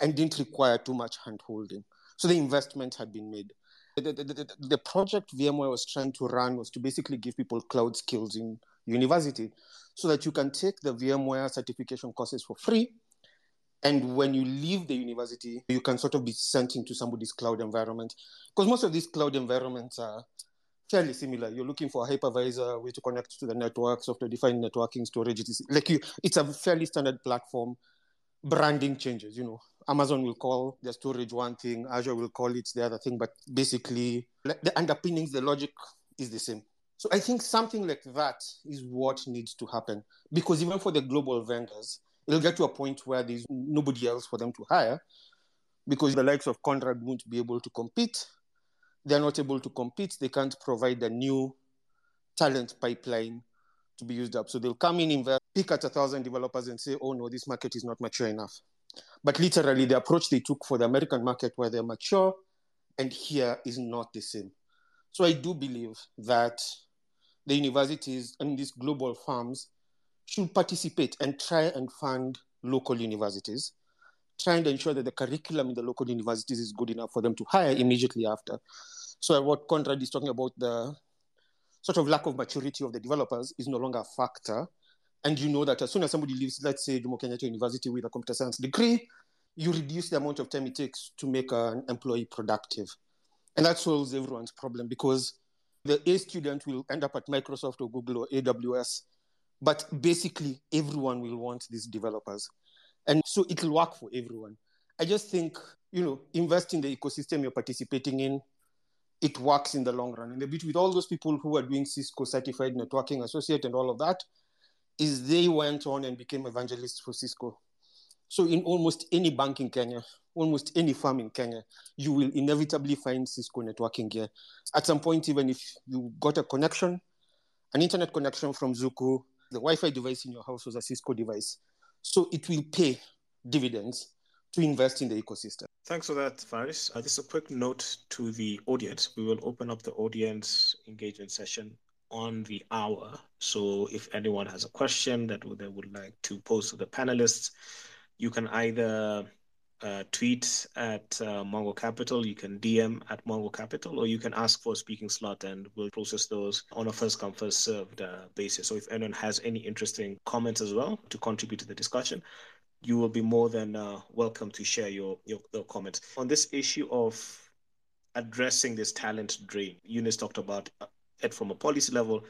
and didn't require too much hand holding. So the investment had been made. The, the, the, the, project VMware was trying to run was to basically give people cloud skills in university so that you can take the VMware certification courses for free. And when you leave the university, you can sort of be sent into somebody's cloud environment. Because most of these cloud environments are fairly similar. You're looking for a hypervisor, way to connect to the network, software-defined networking, storage. It's like you, it's a fairly standard platform. Branding changes, you know. Amazon will call their storage one thing, Azure will call it the other thing, but basically the underpinnings, the logic is the same. So I think something like that is what needs to happen because even for the global vendors, it'll get to a point where there's nobody else for them to hire because the likes of Conrad won't be able to compete they're not able to compete. They can't provide a new talent pipeline to be used up. So they'll come in, invest, pick at a thousand developers and say, oh no, this market is not mature enough. But literally, the approach they took for the American market where they're mature and here is not the same. So I do believe that the universities and these global firms should participate and try and fund local universities trying to ensure that the curriculum in the local universities is good enough for them to hire immediately after. So what Conrad is talking about, the sort of lack of maturity of the developers is no longer a factor. And you know that as soon as somebody leaves, let's say Jomo Kenyatta University with a computer science degree, you reduce the amount of time it takes to make an employee productive. And that solves everyone's problem because the A student will end up at Microsoft or Google or AWS, but basically everyone will want these developers. And so it'll work for everyone. I just think, you know, invest in the ecosystem you're participating in. It works in the long run. And the bit with all those people who are doing Cisco certified networking associate and all of that is they went on and became evangelists for Cisco. So in almost any bank in Kenya, almost any firm in Kenya, you will inevitably find Cisco networking gear. At some point, even if you got a connection, an internet connection from Zuku, the Wi-Fi device in your house was a Cisco device. So it will pay dividends to invest in the ecosystem. Thanks for that, Phares. Uh, just a quick note to the audience. We will open up the audience engagement session on the hour. So if anyone has a question that they would like to pose to the panelists, you can either uh, tweet at uh, Mwango Capital, you can DM at Mwango Capital, or you can ask for a speaking slot and we'll process those on a first come, first served uh, basis. So if anyone has any interesting comments as well to contribute to the discussion, you will be more than uh, welcome to share your, your, your comments. On this issue of addressing this talent drain, Eunice talked about it from a policy level.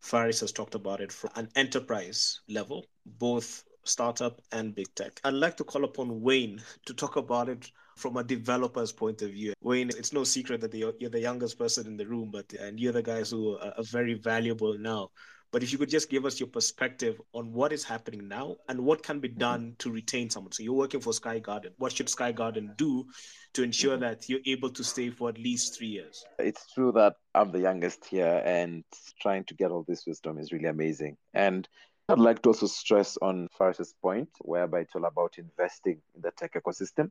Phares has talked about it from an enterprise level, both startup and big tech. I'd like to call upon Wayne to talk about it from a developer's point of view. Wayne, it's no secret that you're the youngest person in the room, but and you're the guys who are very valuable now. But if you could just give us your perspective on what is happening now and what can be done to retain someone. So you're working for Sky Garden. What should Sky Garden do to ensure that you're able to stay for at least three years? It's true that I'm the youngest here, and trying to get all this wisdom is really amazing. And I'd like to also stress on Phares's point, whereby it's all about investing in the tech ecosystem.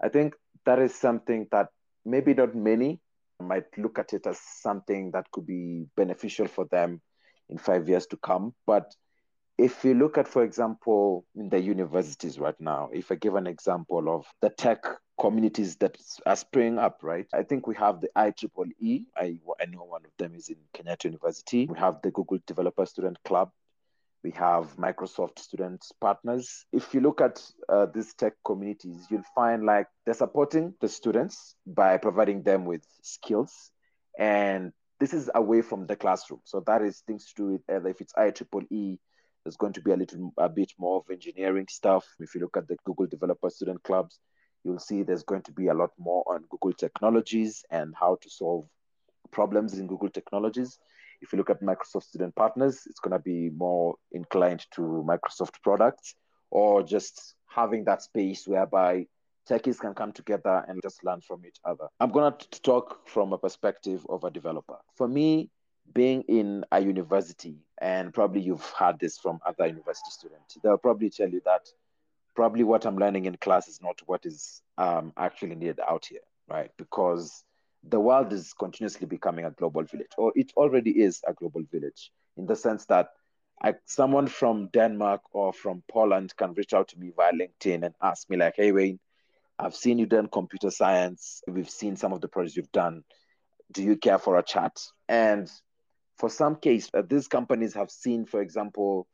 I think that is something that maybe not many might look at it as something that could be beneficial for them in five years to come. But if you look at, for example, in the universities right now, if I give an example of the tech communities that are springing up, right? I think we have the IEEE. I, I know one of them is in Kenyatta University. We have the Google Developer Student Club. We have Microsoft student partners. If you look at uh, these tech communities, you'll find like they're supporting the students by providing them with skills and this is away from the classroom. So that is things to do with either if it's IEEE, there's going to be a little a bit more of engineering stuff. If you look at the Google Developer Student Clubs, you'll see there's going to be a lot more on Google technologies and how to solve problems in Google technologies. If you look at Microsoft Student Partners, it's going to be more inclined to Microsoft products or just having that space whereby techies can come together and just learn from each other. I'm going to talk from a perspective of a developer. For me, being in a university, and probably you've heard this from other university students, they'll probably tell you that probably what I'm learning in class is not what is um, actually needed out here, right? Because the world is continuously becoming a global village, or it already is a global village in the sense that I, someone from Denmark or from Poland can reach out to me via LinkedIn and ask me, like, hey, Wayne, I've seen you done computer science. We've seen some of the projects you've done. Do you care for a chat? And for some case, uh, these companies have seen, for example,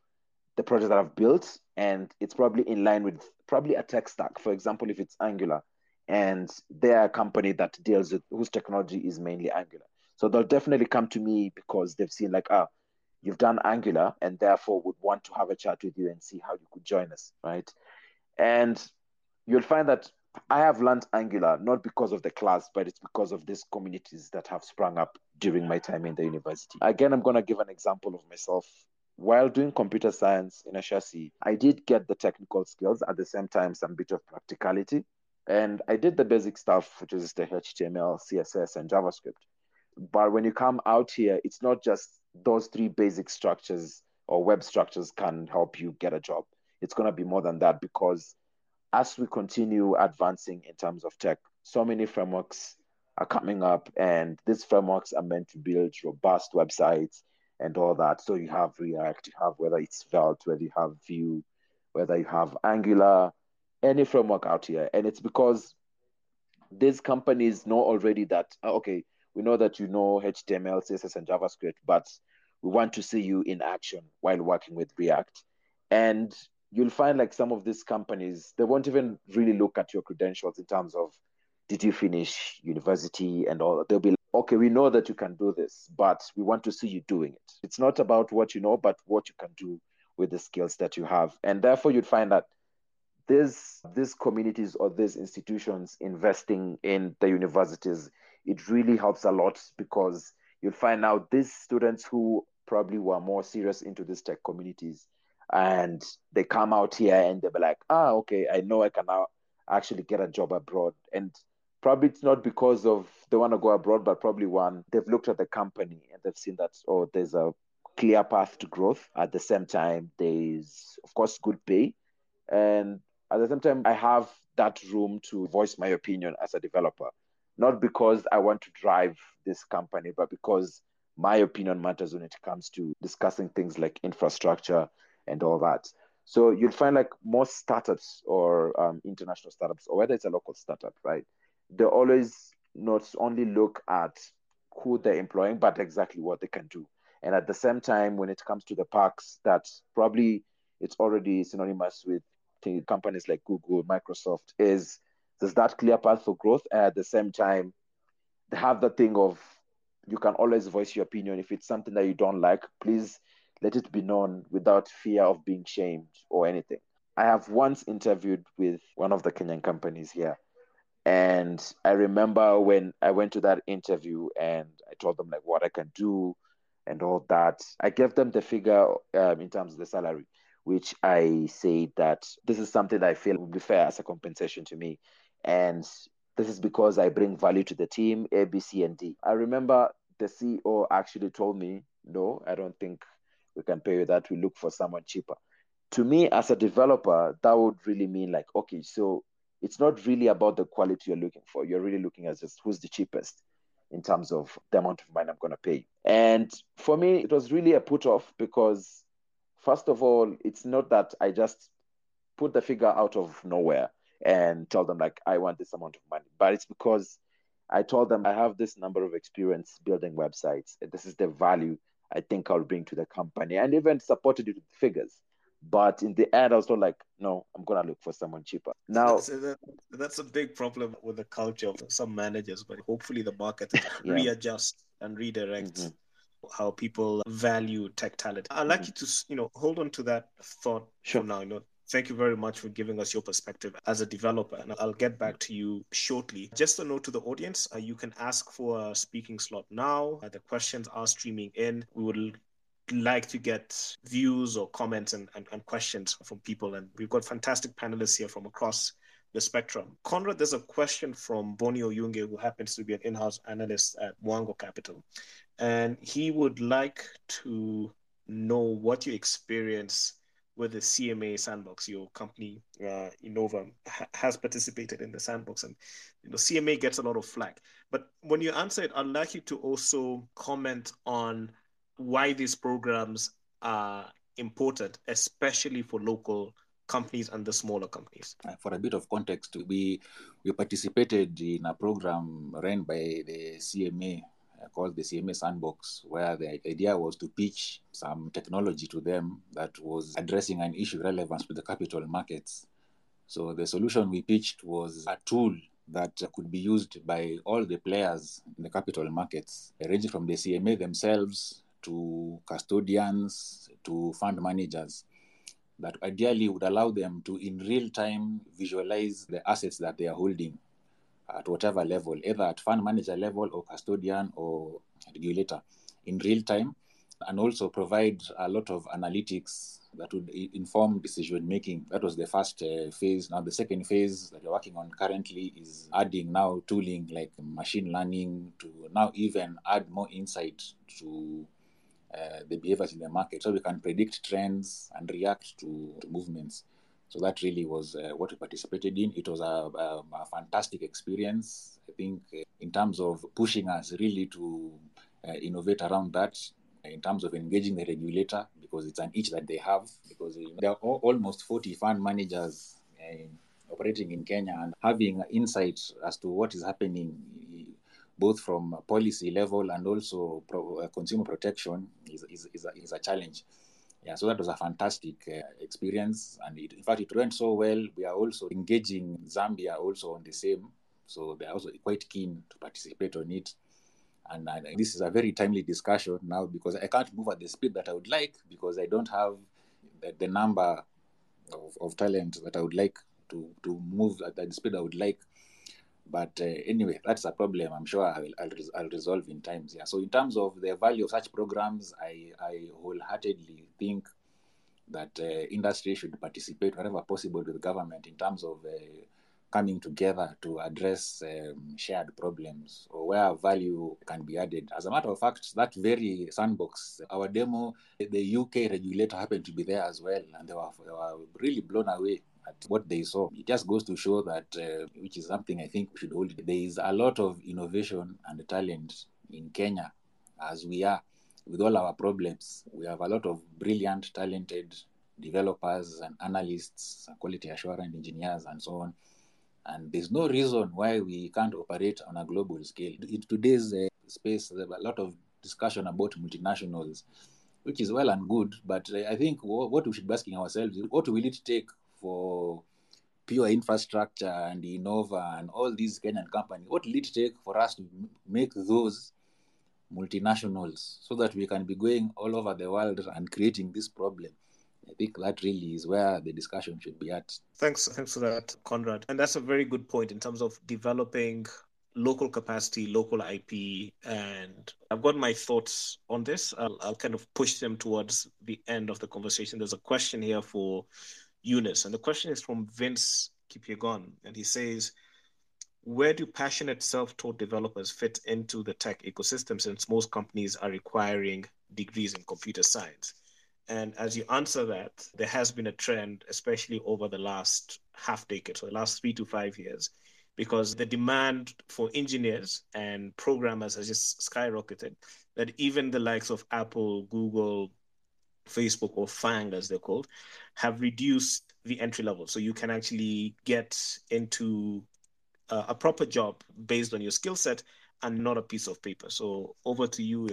the project that I've built, and it's probably in line with probably a tech stack. For example, if it's Angular, and they're a company that deals with whose technology is mainly Angular. So they'll definitely come to me because they've seen like, ah, you've done Angular, and therefore would want to have a chat with you and see how you could join us, right? And you'll find that I have learned Angular not because of the class, but it's because of these communities that have sprung up during my time in the university. Again, I'm going to give an example of myself. While doing computer science in Ashesi, I did get the technical skills at the same time, some bit of practicality. And I did the basic stuff, which is the HTML, CSS, and JavaScript. But when you come out here, it's not just those three basic structures or web structures can help you get a job. It's going to be more than that because as we continue advancing in terms of tech, so many frameworks are coming up, and these frameworks are meant to build robust websites and all that. So you have React, you have whether it's Svelte, whether you have Vue, whether you have Angular, any framework out here. And it's because these companies know already that, uh, okay, we know that you know HTML, CSS, and JavaScript, but we want to see you in action while working with React. And you'll find like some of these companies they won't even really look at your credentials in terms of did you finish university and all they'll be like, okay we know that you can do this but we want to see you doing it it's not about what you know but what you can do with the skills that you have and therefore you'd find that these these communities or these institutions investing in the universities it really helps a lot because you'll find out these students who probably were more serious into these tech communities and they come out here and they'll be like, ah, okay, I know I can now actually get a job abroad. And probably it's not because of they want to go abroad, but probably one, they've looked at the company and they've seen that, oh, there's a clear path to growth. At the same time, there's, of course, good pay. And at the same time, I have that room to voice my opinion as a developer. Not because I want to drive this company, but because my opinion matters when it comes to discussing things like infrastructure, and all that. So you'll find like most startups or um, international startups, or whether it's a local startup, right? They always not only look at who they're employing, but exactly what they can do. And at the same time, when it comes to the parks, that probably it's already synonymous with companies like Google, Microsoft, is there's that clear path for growth. And at the same time, they have the thing of you can always voice your opinion. If it's something that you don't like, please let it be known without fear of being shamed or anything. I have once interviewed with one of the Kenyan companies here. And I remember when I went to that interview and I told them like what I can do and all that. I gave them the figure um, in terms of the salary, which I said that this is something that I feel would be fair as a compensation to me. And this is because I bring value to the team, A, B, C, and D. I remember the CEO actually told me, no, I don't think we can pay you that. We look for someone cheaper. To me, as a developer, that would really mean like, okay, so it's not really about the quality you're looking for. You're really looking at just who's the cheapest in terms of the amount of money I'm going to pay. And for me, it was really a put off because, first of all, it's not that I just put the figure out of nowhere and tell them, like, I want this amount of money, but it's because I told them I have this number of experience building websites. This is the value I think I'll bring to the company and even supported it with figures. But in the end, I was like, no, I'm gonna look for someone cheaper. Now so that, that's a big problem with the culture of some managers, but hopefully the market [laughs] Yeah. readjusts and redirects Mhm. How people value tech talent. I'd like you to, you know, hold on to that thought Sure. for now. You know, thank you very much for giving us your perspective as a developer, and I'll get back to you shortly. Just a note to the audience: uh, you can ask for a speaking slot now. Uh, the questions are streaming in. We would like to get views or comments and, and, and questions from people, and we've got fantastic panelists here from across the spectrum. Conrad, there's a question from Bonio Oyunge, who happens to be an in-house analyst at Mwango Capital, and he would like to know what your experience with the CMA sandbox. Your company, uh, Innova, ha- has participated in the sandbox, and you know CMA gets a lot of flack. But when you answer it, I'd like you to also comment on why these programs are important, especially for local companies and the smaller companies. Uh, for a bit of context, we we participated in a program run by the CMA Uh, called the CMA Sandbox, where the idea was to pitch some technology to them that was addressing an issue relevant to the capital markets. So the solution we pitched was a tool that could be used by all the players in the capital markets, ranging from the CMA themselves to custodians to fund managers that ideally would allow them to in real time visualize the assets that they are holding at whatever level, either at fund manager level or custodian or regulator in real time, and also provide a lot of analytics that would inform decision making. That was the first uh, phase. Now, the second phase that we're working on currently is adding now tooling like machine learning to now even add more insight to uh, the behaviors in the market so we can predict trends and react to, to movements. So that really was uh, what we participated in. It was a, a, a fantastic experience, I think, uh, in terms of pushing us really to uh, innovate around that, in terms of engaging the regulator, because it's an itch that they have, because uh, there are al- almost 40 fund managers uh, operating in Kenya and having insight as to what is happening both from policy level and also pro, uh, consumer protection is, is, is, a, is a challenge. Yeah, so that was a fantastic uh, experience, and it, in fact, it went so well. We are also engaging Zambia also on the same, so they are also quite keen to participate on it. And, this is a very timely discussion now because I can't move at the speed that I would like because I don't have the, the number of, of talent that I would like to, to move at the speed I would like. But uh, anyway, that's a problem. I'm sure I'll, I'll, res- I'll resolve in times. Yeah. So in terms of the value of such programs, I, I wholeheartedly think that uh, industry should participate wherever possible with government in terms of uh, coming together to address um, shared problems or where value can be added. As a matter of fact, that very sandbox, our demo, the UK regulator happened to be there as well, and they were, they were really blown away at what they saw. It just goes to show that, uh, which is something I think we should hold. There is a lot of innovation and talent in Kenya as we are with all our problems. We have a lot of brilliant, talented developers and analysts, quality assurance engineers, and so on. And there's no reason why we can't operate on a global scale. In today's uh, space, there's a lot of discussion about multinationals, which is well and good. But I think wh- what we should be asking ourselves is what will it take for pure infrastructure and Innova and all these Kenyan companies? What will it take for us to make those multinationals so that we can be going all over the world and creating this problem. I think that really is where the discussion should be at. Thanks, thanks for that, Conrad. And that's a very good point in terms of developing local capacity, local IP, and I've got my thoughts on this. I'll, I'll kind of push them towards the end of the conversation. There's a question here for Eunice, and the question is from Vince Kipyegon, and he says, where do passionate self-taught developers fit into the tech ecosystem since most companies are requiring degrees in computer science? And as you answer that, there has been a trend, especially over the last half decade, so the last three to five years, because the demand for engineers and programmers has just skyrocketed that even the likes of Apple, Google, Facebook, or FANG, as they're called, have reduced the entry level. So you can actually get into uh, a proper job based on your skill set and not a piece of paper. So over to you.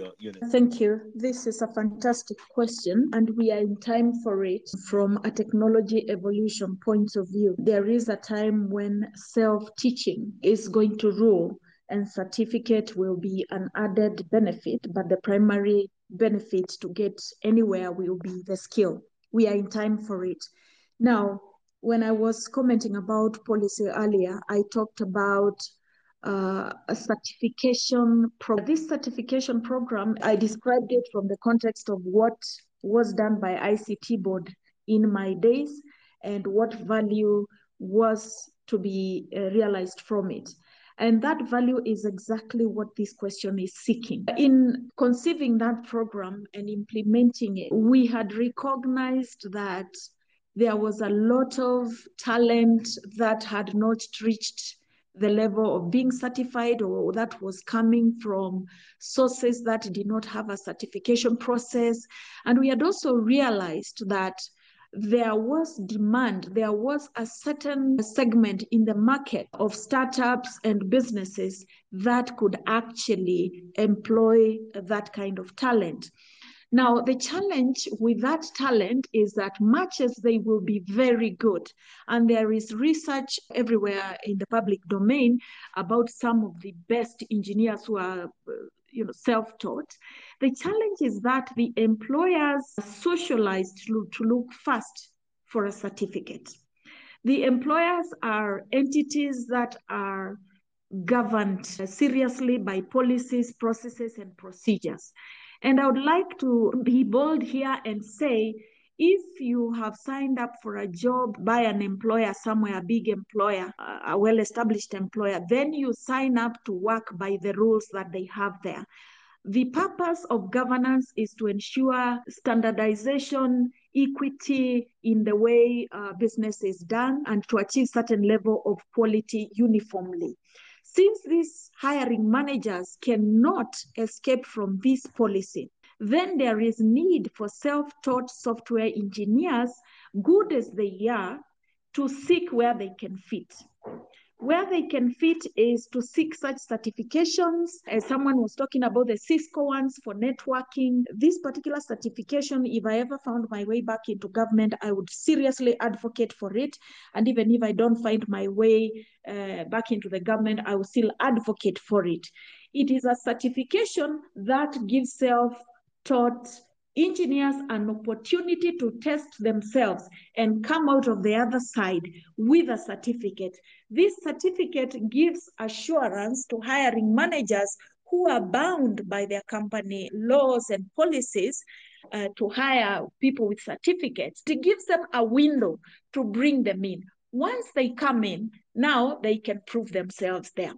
Thank you. This is a fantastic question, and we are in time for it from a technology evolution point of view. There is a time when self teaching is going to rule, and certificate will be an added benefit, but the primary benefit to get anywhere will be the skill. We are in time for it. Now, when I was commenting about policy earlier, I talked about uh, a certification program. This certification program, I described it from the context of what was done by ICT board in my days and what value was to be uh, realized from it. And that value is exactly what this question is seeking. In conceiving that program and implementing it, we had recognized that there was a lot of talent that had not reached the level of being certified or that was coming from sources that did not have a certification process. And we had also realized that there was demand, there was a certain segment in the market of startups and businesses that could actually employ that kind of talent. Now, the challenge with that talent is that much as they will be very good, and there is research everywhere in the public domain about some of the best engineers who are uh, you know, self-taught. The challenge is that the employers socialized to, to look first for a certificate. The employers are entities that are governed seriously by policies, processes, and procedures. And I would like to be bold here and say if you have signed up for a job by an employer somewhere, a big employer, a well established employer, then you sign up to work by the rules that they have there. The purpose of governance is to ensure standardization, equity in the way uh, business is done, and to achieve certain level of quality uniformly. Since these hiring managers cannot escape from this policy, then there is need for self-taught software engineers, good as they are, to seek where they can fit. Where they can fit is to seek such certifications. As someone was talking about the Cisco ones for networking. This particular certification, if I ever found my way back into government, I would seriously advocate for it. And even if I don't find my way uh, back into the government, I will still advocate for it. It is a certification that gives self taught engineers an opportunity to test themselves and come out of the other side with a certificate. This certificate gives assurance to hiring managers who are bound by their company laws and policies uh, to hire people with certificates. It gives them a window to bring them in. Once they come in, now they can prove themselves there.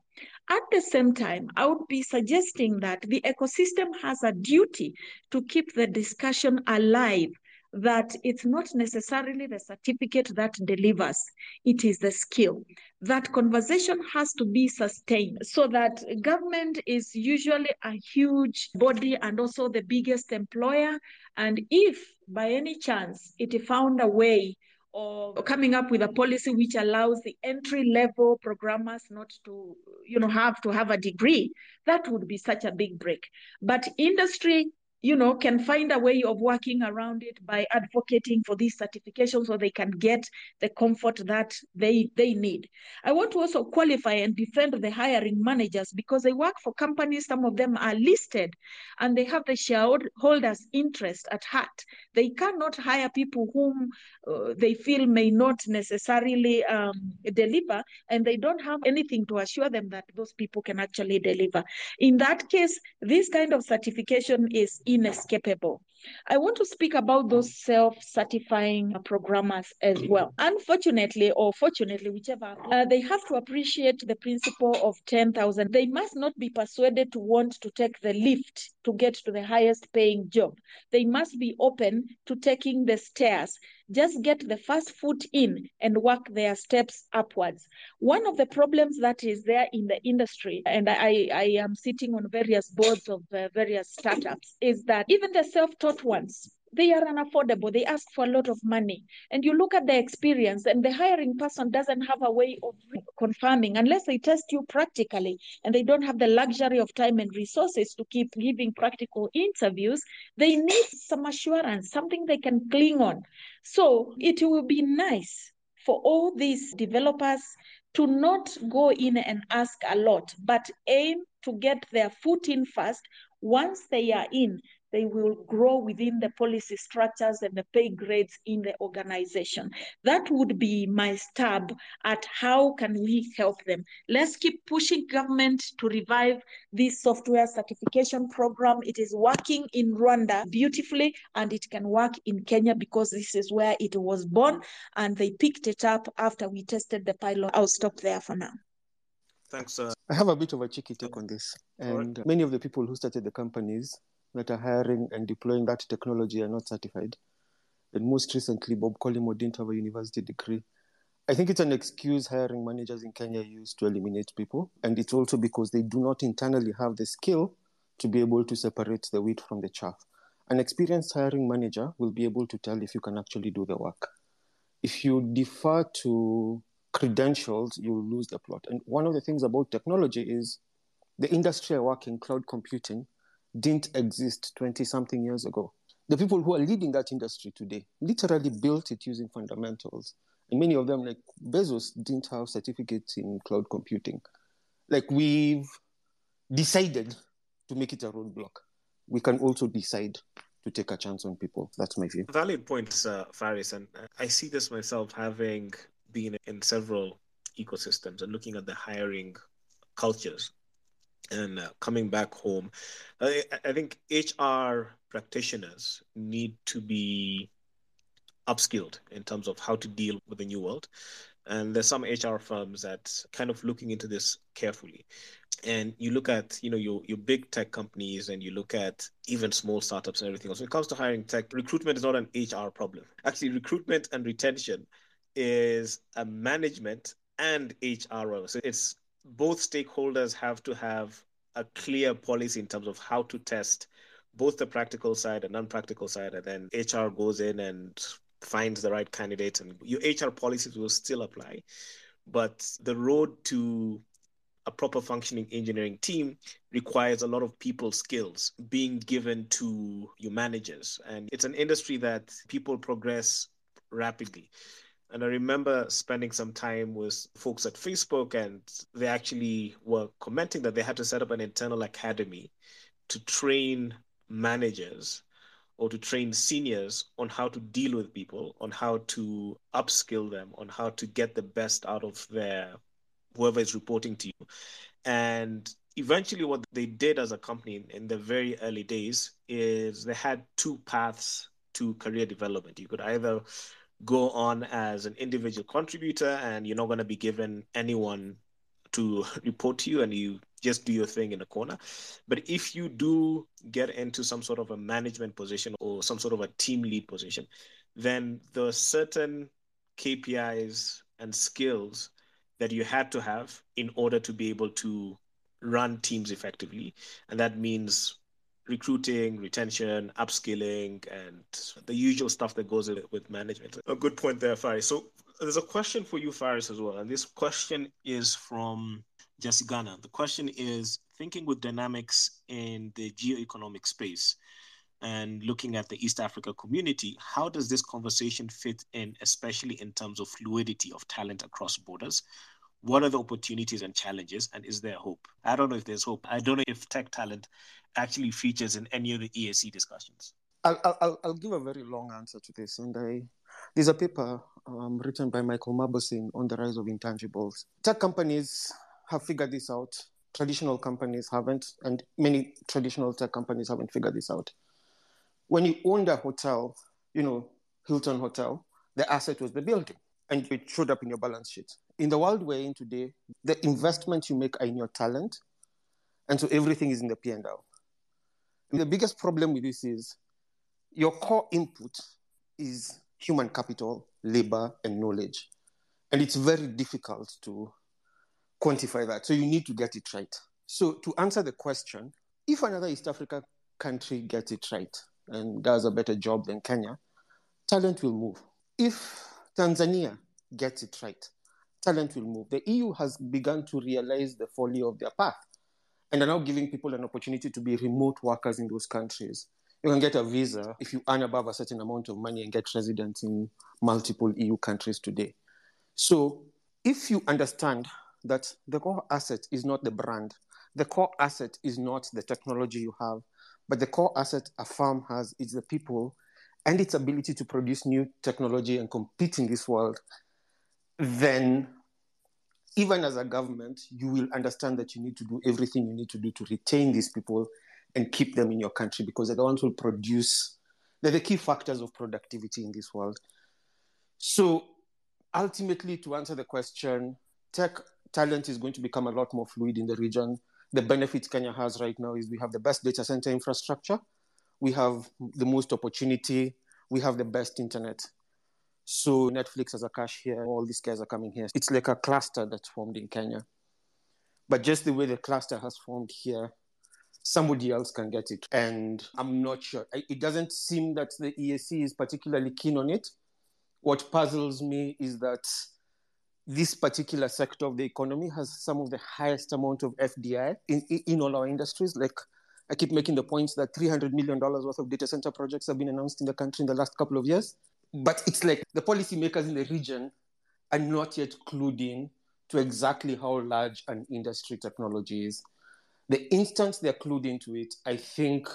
At the same time, I would be suggesting that the ecosystem has a duty to keep the discussion alive that it's not necessarily the certificate that delivers, it is the skill. That conversation has to be sustained so that government is usually a huge body and also the biggest employer. And if by any chance it found a way or coming up with a policy which allows the entry level programmers not to you know have to have a degree that would be such a big break. But industry you know, can find a way of working around it by advocating for these certifications so they can get the comfort that they they need. I want to also qualify and defend the hiring managers because they work for companies, some of them are listed and they have the shareholders' interest at heart. They cannot hire people whom uh, they feel may not necessarily um, deliver and they don't have anything to assure them that those people can actually deliver. In that case, this kind of certification is inescapable. I want to speak about those self-certifying programmers as well. Unfortunately, or fortunately, whichever, uh, they have to appreciate the principle of 10,000. They must not be persuaded to want to take the lift to get to the highest paying job. They must be open to taking the stairs just get the first foot in and work their steps upwards. One of the problems that is there in the industry, and I, I am sitting on various boards of uh, various startups, is that even the self taught ones, they are unaffordable. They ask for a lot of money. And you look at the experience, and the hiring person doesn't have a way of confirming unless they test you practically and they don't have the luxury of time and resources to keep giving practical interviews. They need some assurance, something they can cling on. So it will be nice for all these developers to not go in and ask a lot, but aim to get their foot in first. Once they are in, they will grow within the policy structures and the pay grades in the organization. That would be my stab at how can we help them. Let's keep pushing government to revive this software certification program. It is working in Rwanda beautifully and it can work in Kenya because this is where it was born and they picked it up after we tested the pilot. I'll stop there for now. Thanks. Uh, I have a bit of a cheeky take on this. And right. many of the people who started the companies that are hiring and deploying that technology are not certified. And most recently, Bob Collymore didn't have a university degree. I think it's an excuse hiring managers in Kenya use to eliminate people. And it's also because they do not internally have the skill to be able to separate the wheat from the chaff. An experienced hiring manager will be able to tell if you can actually do the work. If you defer to credentials, you will lose the plot. And one of the things about technology is the industry I work in, cloud computing, didn't exist 20 something years ago. The people who are leading that industry today literally built it using fundamentals. And many of them, like Bezos, didn't have certificates in cloud computing. Like we've decided to make it a roadblock. We can also decide to take a chance on people. That's my view. Valid points, uh, Phares. And I see this myself having been in several ecosystems and looking at the hiring cultures and uh, coming back home. I, I think HR practitioners need to be upskilled in terms of how to deal with the new world. And there's some HR firms that kind of looking into this carefully. And you look at, you know, your your big tech companies and you look at even small startups and everything else. When it comes to hiring tech, recruitment is not an HR problem. Actually, recruitment and retention is a management and HR. So it's both stakeholders have to have a clear policy in terms of how to test both the practical side and non-practical side and then hr goes in and finds the right candidate and your hr policies will still apply. But the road to a proper functioning engineering team requires a lot of people skills being given to your managers. And it's an industry that people progress rapidly and I remember spending some time with folks at Facebook, and they actually were commenting that they had to set up an internal academy to train managers or to train seniors on how to deal with people, on how to upskill them, on how to get the best out of their whoever is reporting to you. And eventually, what they did as a company in the very early days is they had two paths to career development. You could either go on as an individual contributor and you're not going to be given anyone to [laughs] report to you and you just do your thing in a corner. But if you do get into some sort of a management position or some sort of a team lead position, then there are certain KPIs and skills that you had to have in order to be able to run teams effectively. And that means recruiting, retention, upskilling, and the usual stuff that goes with management. A good point there, Phares. So there's a question for you, Phares, as well. And this question is from Jesse Ghana. The question is thinking with dynamics in the geoeconomic space. and looking at the East Africa community, how does this conversation fit in, especially in terms of fluidity of talent across borders? What are the opportunities and challenges, and is there hope? I don't know if there's hope. I don't know if tech talent actually features in any of the EAC discussions. I'll, I'll, I'll give a very long answer to this. And I, there's a paper um, written by Michael Mauboussin on the rise of intangibles. Tech companies have figured this out. Traditional companies haven't, and many traditional tech companies haven't figured this out. When you owned a hotel, you know, Hilton Hotel, the asset was the building and it showed up in your balance sheet. In the world we're in today, the investment you make are in your talent, and so everything is in the P&L. And the biggest problem with this is your core input is human capital, labor, and knowledge. And it's very difficult to quantify that. So you need to get it right. So to answer the question, if another East Africa country gets it right and does a better job than Kenya, talent will move. If Tanzania gets it right, talent will move. The EU has begun to realize the folly of their path and are now giving people an opportunity to be remote workers in those countries. You can get a visa if you earn above a certain amount of money and get residence in multiple EU countries today. So, if you understand that the core asset is not the brand, the core asset is not the technology you have, but the core asset a firm has is the people and its ability to produce new technology and compete in this world, then even as a government, you will understand that you need to do everything you need to do to retain these people and keep them in your country because they're the ones who produce, they're the key factors of productivity in this world. So ultimately, to answer the question, tech talent is going to become a lot more fluid in the region. The benefit Kenya has right now is we have the best data center infrastructure, we have the most opportunity, we have the best internet. So Netflix has a cache here, all these guys are coming here. It's like a cluster that's formed in Kenya. But just the way the cluster has formed here, somebody else can get it. And I'm not sure. It doesn't seem that the EAC is particularly keen on it. What puzzles me is that this particular sector of the economy has some of the highest amount of FDI in, in all our industries. Like I keep making the points that $300 million worth of data center projects have been announced in the country in the last couple of years. But it's like the policymakers in the region are not yet clued in to exactly how large an industry technology is. The instant they're clued into it, I think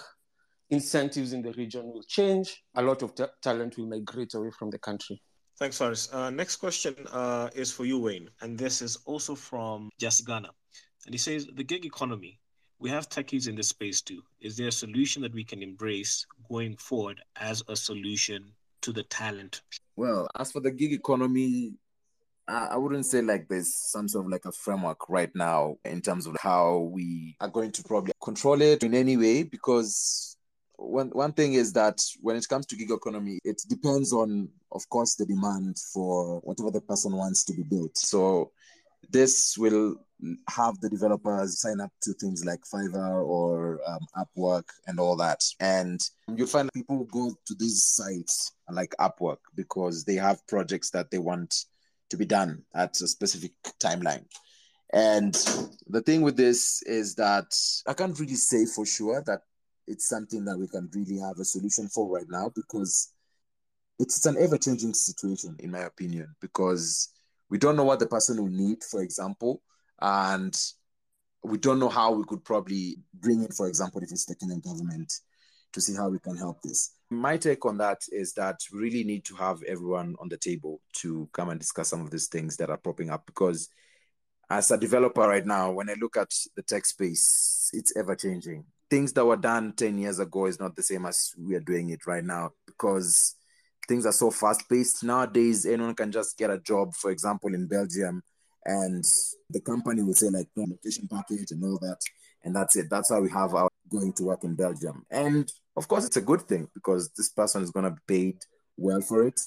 incentives in the region will change. A lot of t- talent will migrate away from the country. Thanks, Phares. Uh, next question uh, is for you, Wayne. And this is also from Jasigana. And he says, the gig economy, we have techies in this space too. Is there a solution that we can embrace going forward as a solution to the talent? Well, as for the gig economy, I wouldn't say like there's some sort of like a framework right now in terms of how we are going to probably control it in any way because one one thing is that when it comes to gig economy, it depends on, of course, the demand for whatever the person wants to be built. So this will have the developers sign up to things like Fiverr or um, Upwork and all that. And you'll find people go to these sites like Upwork because they have projects that they want to be done at a specific timeline. And the thing with this is that I can't really say for sure that it's something that we can really have a solution for right now because it's an ever changing situation, in my opinion, because we don't know what the person will need, for example, and we don't know how we could probably bring in, for example, if it's the Kenyan government to see how we can help this. My take on that is that we really need to have everyone on the table to come and discuss some of these things that are popping up because as a developer right now, when I look at the tech space, it's ever changing. Things that were done 10 years ago is not the same as we are doing it right now because things are so fast paced nowadays. Anyone can just get a job, for example, in Belgium, and the company will say, like, no location package and all that. And that's it. That's how we have our going to work in Belgium. And of course, it's a good thing because this person is going to be paid well for it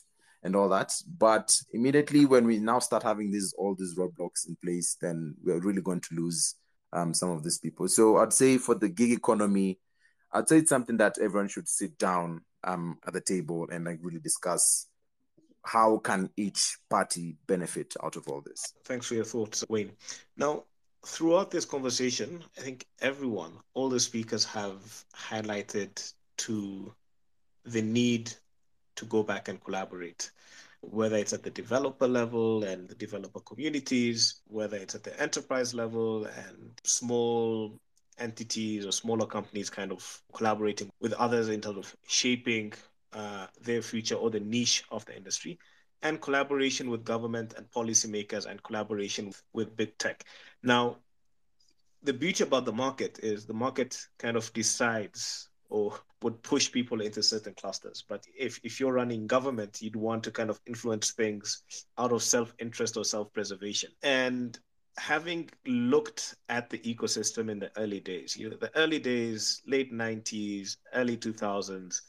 and all that. But immediately when we now start having these all these roadblocks in place, then we're really going to lose um, some of these people. So I'd say for the gig economy, I'd say it's something that everyone should sit down um, at the table and like really discuss how can each party benefit out of all this. Thanks for your thoughts, Wayne. Now, throughout this conversation, I think everyone, all the speakers have highlighted to the need to go back and collaborate, whether it's at the developer level and the developer communities, whether it's at the enterprise level and small entities or smaller companies kind of collaborating with others in terms of shaping uh, their future or the niche of the industry and collaboration with government and policymakers and collaboration with big tech. Now, the beauty about the market is the market kind of decides or would push people into certain clusters. But if, if you're running government, you'd want to kind of influence things out of self interest or self preservation. And having looked at the ecosystem in the early days, you know, the early days, late 90s, early 2000s,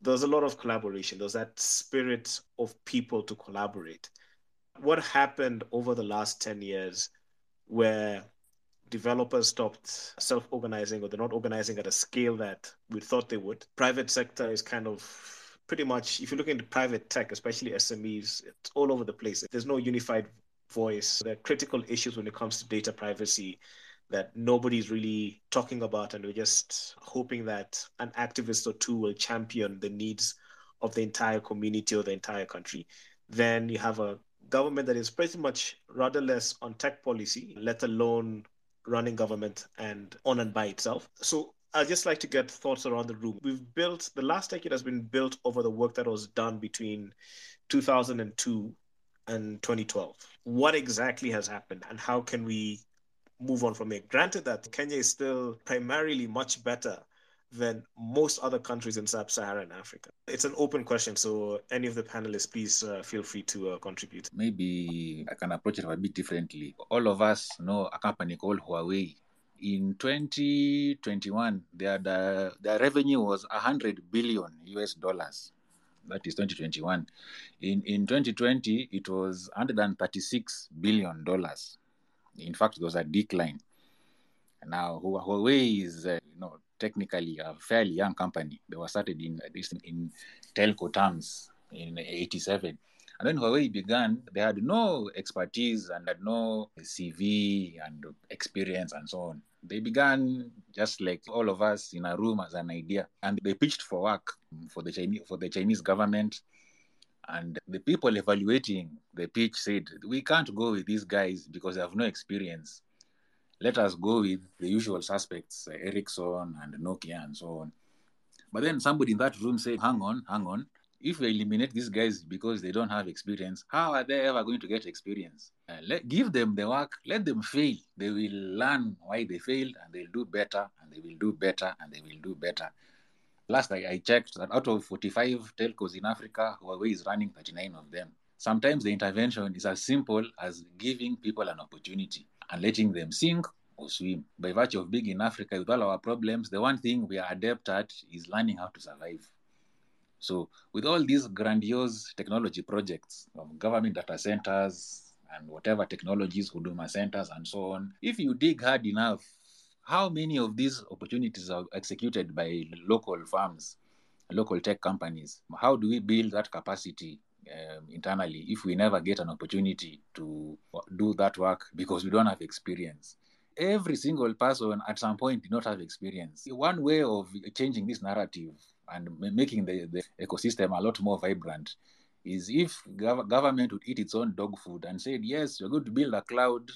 there was a lot of collaboration. There's that spirit of people to collaborate. What happened over the last 10 years where developers stopped self-organizing or they're not organizing at a scale that we thought they would. Private sector is kind of pretty much, if you look into private tech, especially SMEs, it's all over the place. There's no unified voice. There are critical issues when it comes to data privacy that nobody's really talking about, and we're just hoping that an activist or two will champion the needs of the entire community or the entire country. Then you have a government that is pretty much rudderless on tech policy, let alone running government and on and by itself. So I'd just like to get thoughts around the room. We've built, the last decade has been built over the work that was done between 2002 and 2012. What exactly has happened and how can we move on from it? Granted that Kenya is still primarily much better than most other countries in sub-Saharan Africa? It's an open question, so any of the panelists, please uh, feel free to uh, contribute. Maybe I can approach it a bit differently. All of us know a company called Huawei. In 2021, their, their, their revenue was 100 billion US dollars. That is 2021. In, in 2020, it was 136 billion dollars. In fact, there was a decline. Now, Huawei is, uh, you know, technically a fairly young company. They were started in in telco terms in '87, and then Huawei began. They had no expertise and had no CV and experience and so on. They began just like all of us in a room as an idea, and they pitched for work for the Chinese for the Chinese government. And the people evaluating the pitch said, "We can't go with these guys because they have no experience." let us go with the usual suspects, uh, Ericsson and Nokia and so on. But then somebody in that room said, hang on, hang on. If we eliminate these guys because they don't have experience, how are they ever going to get experience? Uh, let, give them the work, let them fail. They will learn why they failed and they'll do better and they will do better and they will do better. Last I, I checked that out of 45 telcos in Africa, Huawei is running 39 of them. Sometimes the intervention is as simple as giving people an opportunity and letting them sink or swim. By virtue of being in Africa with all our problems, the one thing we are adept at is learning how to survive. So, with all these grandiose technology projects of government data centers and whatever technologies, Huduma centers, and so on, if you dig hard enough, how many of these opportunities are executed by local firms, local tech companies? How do we build that capacity um, internally if we never get an opportunity to do that work because we don't have experience. Every single person at some point did not have experience. One way of changing this narrative and making the, the ecosystem a lot more vibrant is if gov- government would eat its own dog food and said, yes, we're going to build a cloud,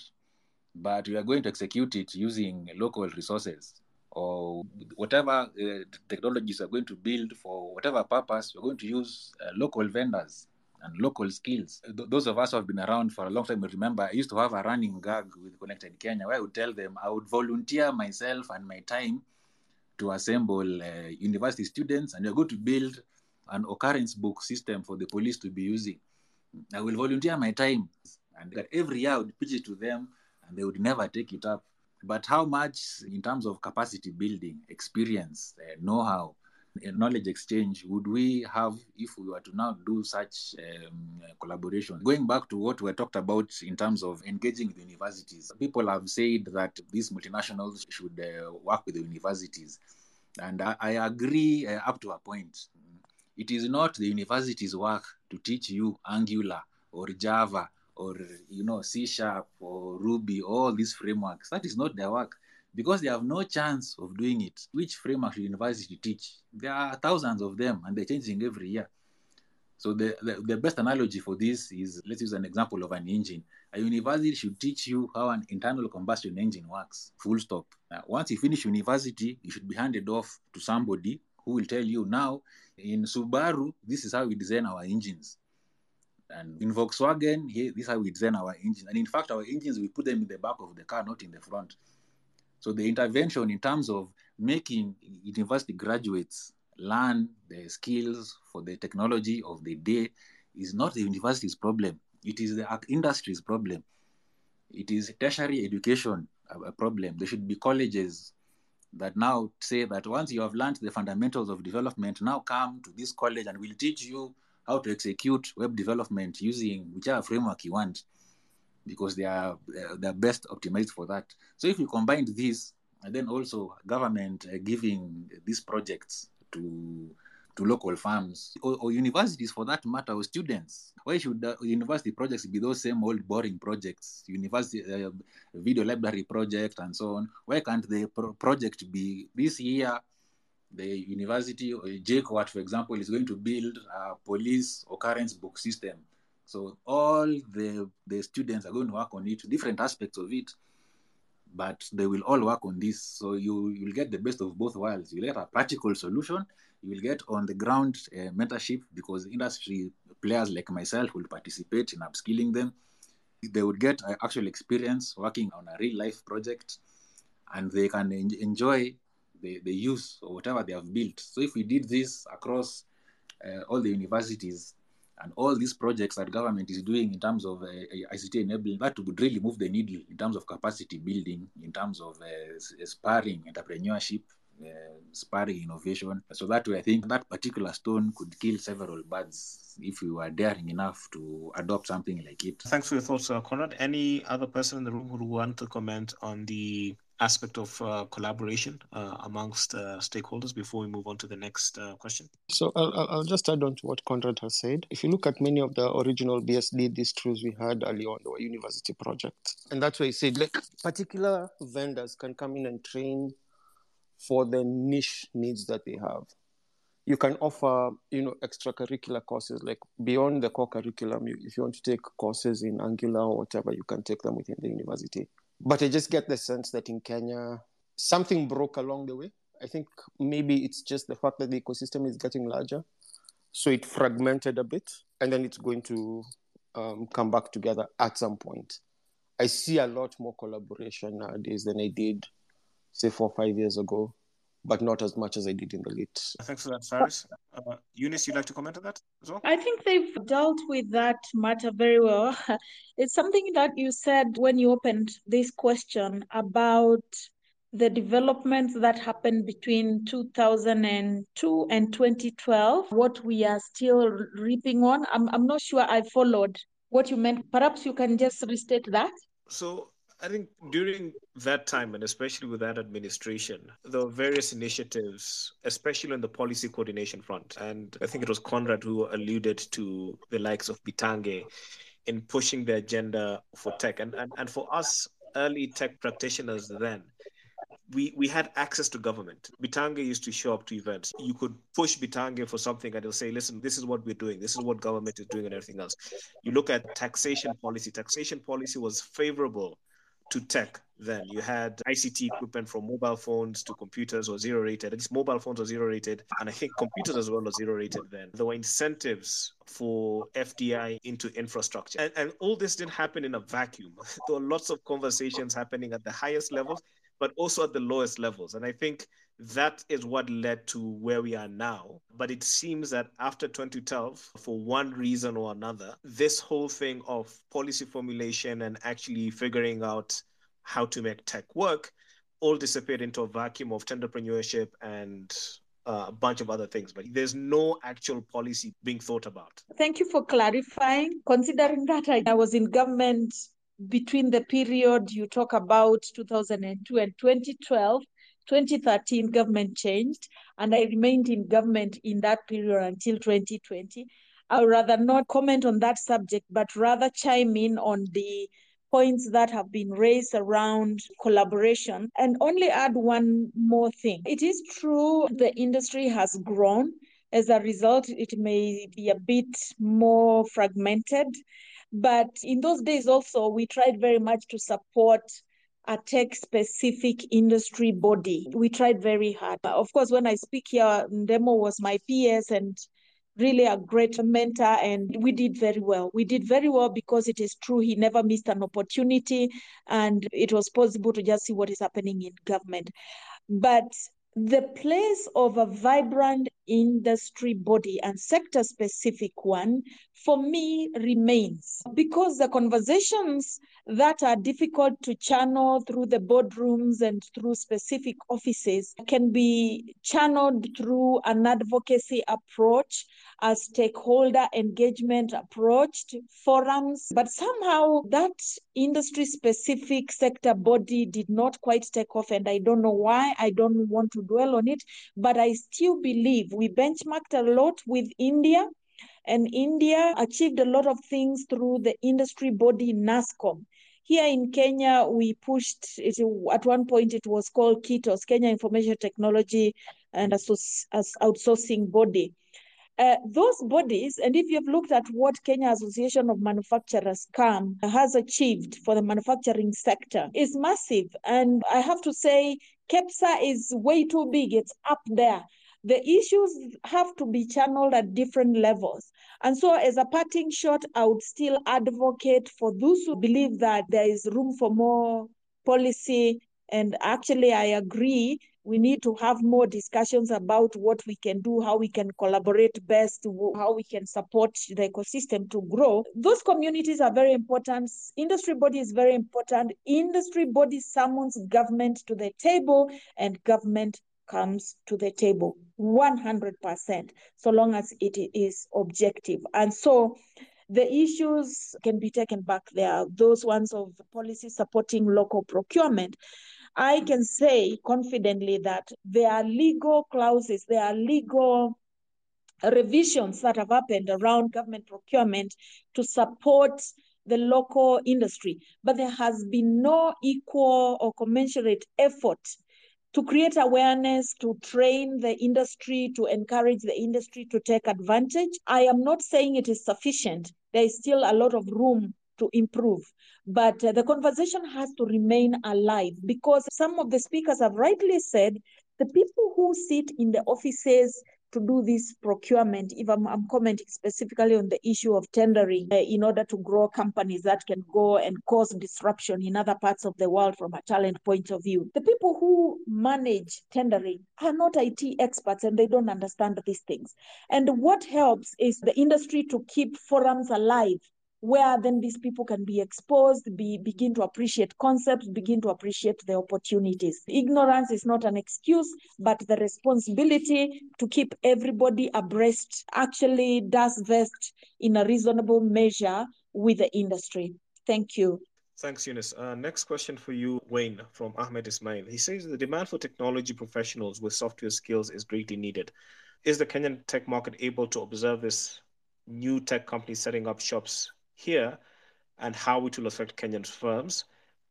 but we are going to execute it using local resources or whatever uh, technologies are going to build for whatever purpose, we're going to use uh, local vendors and local skills. Th- those of us who have been around for a long time will remember I used to have a running gag with Connected Kenya where I would tell them I would volunteer myself and my time to assemble uh, university students and we're going to build an occurrence book system for the police to be using. I will volunteer my time and every year I would pitch it to them and they would never take it up. But how much in terms of capacity building, experience, uh, know-how, knowledge exchange would we have if we were to now do such um, collaboration? Going back to what we talked about in terms of engaging with universities, people have said that these multinationals should uh, work with the universities. And I, I agree uh, up to a point. It is not the university's work to teach you Angular or Java or you know C sharp or Ruby, all these frameworks. That is not their work. because they have no chance of doing it. Which framework should university teach? There are thousands of them and they're changing every year. So the, the, the, best analogy for this is let's use an example of an engine. A university should teach you how an internal combustion engine works, full stop. Now, once you finish university, you should be handed off to somebody who will tell you now in Subaru, this is how we design our engines. And in Volkswagen, here, this is how we design our engines. And in fact, our engines, we put them in the back of the car, not in the front. So the intervention in terms of making university graduates learn the skills for the technology of the day is not the university's problem. It is the industry's problem. It is tertiary education a problem. There should be colleges that now say that once you have learned the fundamentals of development, now come to this college and we'll teach you how to execute web development using whichever framework you want, because they are they are best optimized for that. So if you combine this and then also government uh, giving these projects to to local farms or, or, universities for that matter or students why should uh, university projects be those same old boring projects university uh, video library project and so on why can't the pro- project be this year the university or JKUAT, for example, is going to build a police occurrence book system. So all the, the students are going to work on it, different aspects of it, but they will all work on this. So you will get the best of both worlds. You'll get a practical solution. You will get on the ground uh, mentorship because industry players like myself will participate in upskilling them. They would get uh, actual experience working on a real life project and they can en- enjoy the, the use or whatever they have built. So if we did this across uh, all the universities and all these projects that government is doing in terms of uh, ICT enabling, that would really move the needle in terms of capacity building, in terms of uh, sparring entrepreneurship, uh, sparring innovation. So that way, I think that particular stone could kill several birds if we were daring enough to adopt something like it. Thanks for your thoughts, uh, Conrad. Any other person in the room who want to comment on the aspect of uh, collaboration uh, amongst uh, stakeholders before we move on to the next uh, question? So I'll, I'll just add on to what Conrad has said. If you look at many of the original BSD distros we had early on, were university projects. And that's why I said, like, particular vendors can come in and train for the niche needs that they have. You can offer, you know, extracurricular courses like beyond the core curriculum. if you want to take courses in Angular or whatever, you can take them within the university. But I just get the sense that in Kenya, something broke along the way. I think maybe it's just the fact that the ecosystem is getting larger. So it fragmented a bit, and then it's going to um, come back together at some point. I see a lot more collaboration nowadays than I did say four or five years ago, but not as much as I did in the late. Thanks for that, Phares. Uh, Eunice, you'd like to comment on that as well? I think they've dealt with that matter very well. [laughs] It's something that you said when you opened this question about the developments that happened between 2002 and 2012, what we are still reaping on. I'm, I'm not sure I followed what you meant. Perhaps you can just restate that. So I think during that time, and especially with that administration, there were various initiatives, especially on the policy coordination front. And I think it was Conrad who alluded to the likes of Bitange in pushing the agenda for tech. And, and, and for us early tech practitioners then, we, we had access to government. Bitange used to show up to events. You could push Bitange for something and they'll say, listen, this is what we're doing. This is what government is doing and everything else. You look at taxation policy. Taxation policy was favorable to tech then. You had ICT equipment from mobile phones to computers or zero rated. At least mobile phones are zero rated. And I think computers as well are zero rated then. There were incentives for FDI into infrastructure. And, and all this didn't happen in a vacuum. [laughs] there were lots of conversations happening at the highest levels, but also at the lowest levels. And I think that is what led to where we are now. But it seems that after 2012, for one reason or another, this whole thing of policy formulation and actually figuring out how to make tech work all disappeared into a vacuum of entrepreneurship and uh, a bunch of other things, but there's no actual policy being thought about. Thank you for clarifying. Considering that I, I was in government between the period you talk about 2002 and 2012, 2013 government changed and I remained in government in that period until 2020. I would rather not comment on that subject, but rather chime in on the points that have been raised around collaboration and only add one more thing. It is true the industry has grown. As a result, it may be a bit more fragmented. But in those days also, we tried very much to support a tech specific industry body. We tried very hard. Of course, when I speak here, Ndemo was my PS and really a great mentor and we did very well we did very well because it is true he never missed an opportunity and it was possible to just see what is happening in government but the place of a vibrant industry body and sector specific one for me remains. Because the conversations that are difficult to channel through the boardrooms and through specific offices can be channeled through an advocacy approach a stakeholder engagement approach forums. But somehow that industry specific sector body did not quite take off and i don't know why. I don't want to dwell on it. But i still believe we benchmarked a lot with india and India achieved a lot of things through the industry body NASSCOM. Here in Kenya, we pushed it at one point, it was called KITOS, Kenya Information Technology and as Outsourcing Body. Uh, those bodies, and if you've looked at what Kenya Association of Manufacturers KAM has achieved for the manufacturing sector, is massive. And I have to say, KEPSA is way too big. It's up there the issues have to be channeled at different levels. And so, as a parting shot, I would still advocate for those who believe that there is room for more policy. And actually, I agree. We need to have more discussions about what we can do, how we can collaborate best, how we can support the ecosystem to grow. Those communities are very important. Industry body is very important. Industry body summons government to the table, and government comes to the table 100% so long as it is objective. And so the issues can be taken back there. Those ones of policy supporting local procurement i can say confidently that there are legal clauses there are legal revisions that have happened around government procurement to support the local industry. But there has been no equal or commensurate effort to create awareness, to train the industry, to encourage the industry to take advantage. I am not saying it is sufficient. There is still a lot of room to improve. But uh, the conversation has to remain alive because some of the speakers have rightly said the people who sit in the offices to do this procurement, if I'm, I'm commenting specifically on the issue of tendering uh, in order to grow companies that can go and cause disruption in other parts of the world from a talent point of view. The people who manage tendering are not IT experts and they don't understand these things. And what helps is the industry to keep forums alive where then these people can be exposed, be begin to appreciate concepts, begin to appreciate the opportunities. Ignorance is not an excuse, but the responsibility to keep everybody abreast actually does vest in a reasonable measure with the industry. Thank you. Thanks, Eunice. Uh, next question for you, Wayne, from Ahmed Ismail. He says the demand for technology professionals with software skills is greatly needed. Is the Kenyan tech market able to observe this new tech companies setting up shops here and how it will affect Kenyan firms?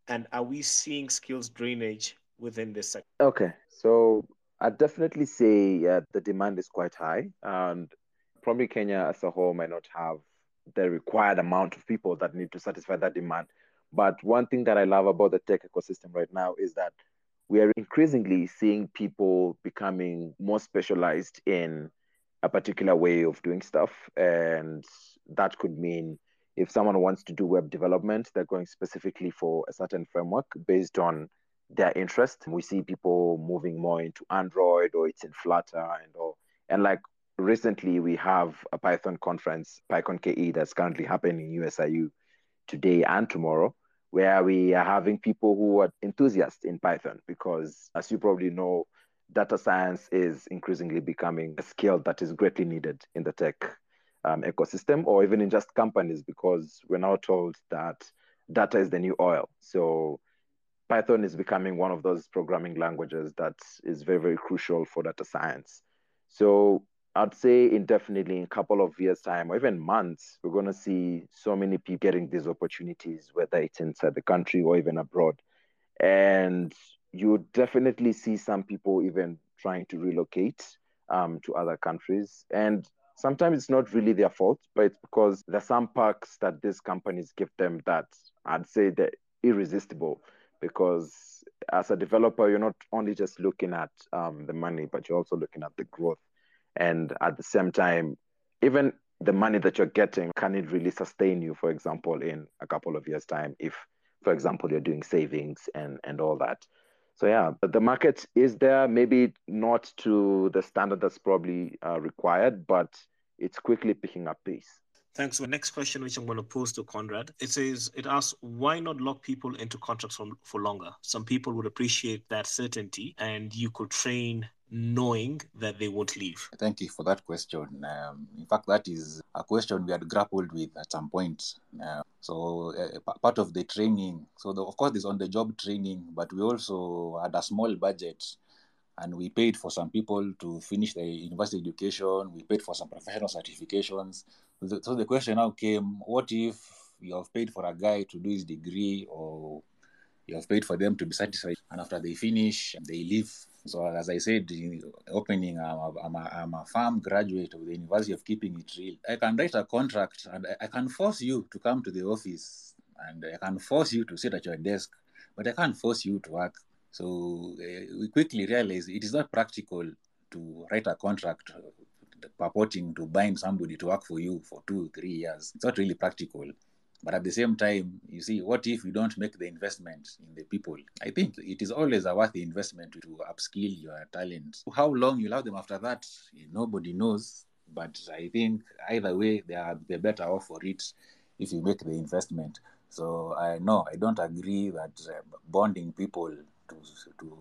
And are we seeing skills drainage within this sector? Okay, so I definitely say uh, the demand is quite high, and probably Kenya as a whole might not have the required amount of people that need to satisfy that demand. But one thing that I love about the tech ecosystem right now is that we are increasingly seeing people becoming more specialized in a particular way of doing stuff. And that could mean if someone wants to do web development, they're going specifically for a certain framework based on their interest. We see people moving more into Android or it's in Flutter and all. And like recently, we have a Python conference, PyCon KE, that's currently happening in USIU today and tomorrow, where we are having people who are enthusiasts in Python because, as you probably know, data science is increasingly becoming a skill that is greatly needed in the tech um, ecosystem or even in just companies because we're now told that data is the new oil. So Python is becoming one of those programming languages that is very, very crucial for data science. So I'd say indefinitely in a couple of years' time or even months, we're going to see so many people getting these opportunities, whether it's inside the country or even abroad. And you definitely see some people even trying to relocate um, to other countries. And sometimes it's not really their fault, but it's because there's some perks that these companies give them that I'd say they're irresistible. Because as a developer, you're not only just looking at um, the money, but you're also looking at the growth. And at the same time, even the money that you're getting, can it really sustain you, for example, in a couple of years' time, if, for example, you're doing savings and, and all that. So yeah, but the market is there, maybe not to the standard that's probably uh, required, but it's quickly picking up pace. Thanks. The next question, which I'm going to pose to Conrad, it says, it asks, why not lock people into contracts for, for longer? Some people would appreciate that certainty, and you could train knowing that they won't leave? Thank you for that question. Um, in fact, that is a question we had grappled with at some point. Uh, so, uh, part of the training, so the, of course, there's on the job training, but we also had a small budget and we paid for some people to finish their university education. We paid for some professional certifications. So the question now came: What if you have paid for a guy to do his degree, or you have paid for them to be satisfied, and after they finish, they leave? So as I said in opening, I'm a, I'm, a, I'm a farm graduate of the University of Keeping It Real. I can write a contract and I can force you to come to the office and I can force you to sit at your desk, but I can't force you to work. So uh, we quickly realized it is not practical to write a contract purporting to bind somebody to work for you for two, three years. It's not really practical. But at the same time, you see, what if you don't make the investment in the people? I think it is always a worthy investment to upskill your talent. How long you'll have them after that, nobody knows. But I think either way, they are the better off for it if you make the investment. So I know I don't agree that uh, bonding people to to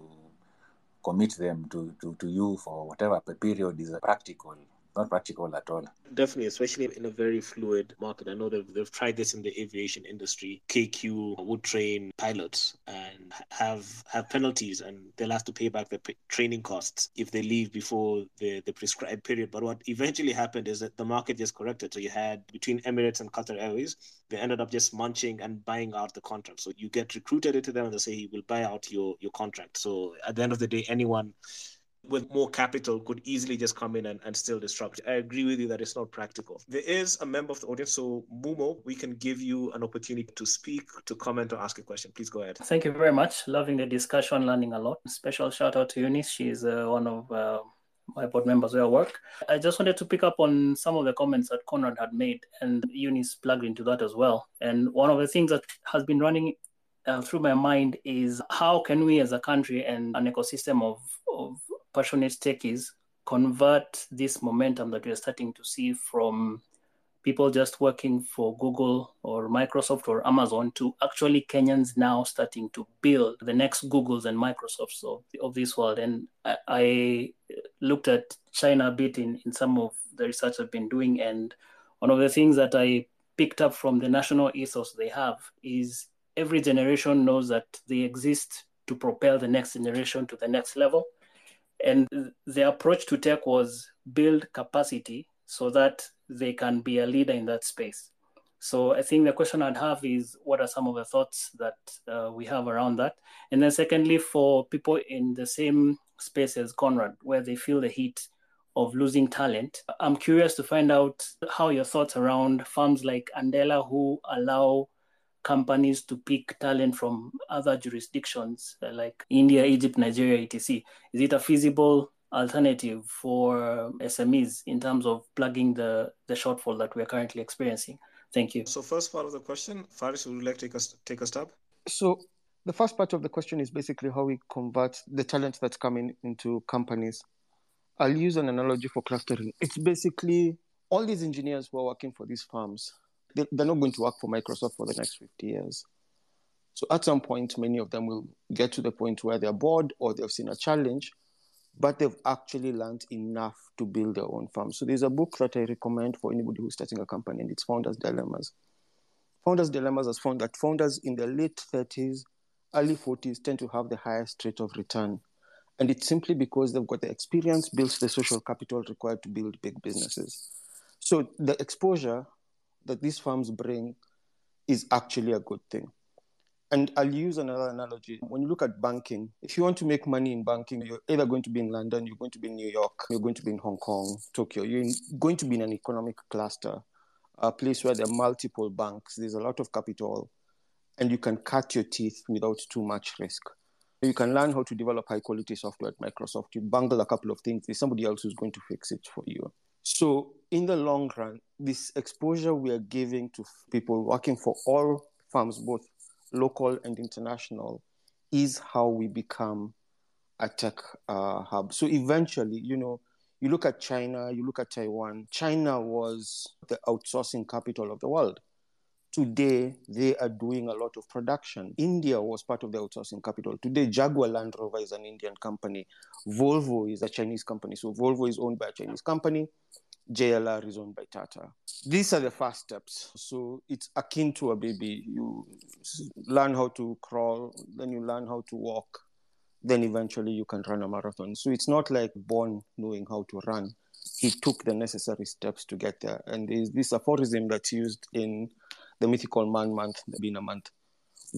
commit them to, to, to you for whatever period is practical not practical at all. Definitely, especially in a very fluid market. I know they've, they've tried this in the aviation industry. KQ would train pilots and have have penalties, and they'll have to pay back the p- training costs if they leave before the, the prescribed period. But what eventually happened is that the market just corrected. So you had between Emirates and Qatar Airways, they ended up just munching and buying out the contract. So you get recruited into them and they say, we'll buy out your, your contract. So at the end of the day, anyone with more capital could easily just come in and, and still disrupt. I agree with you that it's not practical. There is a member of the audience, so Mumo, we can give you an opportunity to speak, to comment, or ask a question. Please go ahead. Thank you very much. Loving the discussion, learning a lot. Special shout out to Eunice. She's uh, one of uh, my board members where I work. I just wanted to pick up on some of the comments that Conrad had made, and Eunice plugged into that as well. And one of the things that has been running uh, through my mind is how can we as a country and an ecosystem of, of passionate techies convert this momentum that we're starting to see from people just working for Google or Microsoft or Amazon to actually Kenyans now starting to build the next Googles and Microsofts of, of this world. And I, I looked at China a bit in, in some of the research I've been doing. And one of the things that I picked up from the national ethos they have is every generation knows that they exist to propel the next generation to the next level. And the approach to tech was build capacity so that they can be a leader in that space. So I think the question I'd have is what are some of the thoughts that uh, we have around that? And then secondly, for people in the same space as Conrad, where they feel the heat of losing talent, I'm curious to find out how your thoughts around firms like Andela who allow companies to pick talent from other jurisdictions uh, like India, Egypt, Nigeria, etc. Is it a feasible alternative for SMEs in terms of plugging the, the shortfall that we're currently experiencing? Thank you. So, first part of the question, Phares, would you like to take a, take a stab? So, the first part of the question is basically how we convert the talent that's coming into companies. I'll use an analogy for clustering. It's basically all these engineers who are working for these firms they, they're not going to work for Microsoft for the next 50 years. So at some point, many of them will get to the point where they're bored or they've seen a challenge, but they've actually learned enough to build their own farm. So there's a book that I recommend for anybody who's starting a company, and it's Founders Dilemmas. Founders Dilemmas has found that founders in their late 30s, early 40s tend to have the highest rate of return. And it's simply because they've got the experience, built the social capital required to build big businesses. So the exposure that these firms bring is actually a good thing. And I'll use another analogy. When you look at banking, if you want to make money in banking, you're either going to be in London, you're going to be in New York, you're going to be in Hong Kong, Tokyo, you're going to be in an economic cluster, a place where there are multiple banks, there's a lot of capital, and you can cut your teeth without too much risk. You can learn how to develop high quality software at Microsoft. You bungle a couple of things, there's somebody else who's going to fix it for you. So, in the long run, this exposure we are giving to people working for all firms, both local and international, is how we become a tech uh, hub. So eventually, you know, you look at China, you look at Taiwan. China was the outsourcing capital of the world. Today, they are doing a lot of production. India was part of the outsourcing capital. Today, Jaguar Land Rover is an Indian company. Volvo is a Chinese company. So Volvo is owned by a Chinese company. JLR is owned by Tata. These are the first steps. So it's akin to a baby. You learn how to crawl, then you learn how to walk, then eventually you can run a marathon. So it's not like born knowing how to run. He took the necessary steps to get there. And this aphorism that's used in the mythical man month, the Bina month.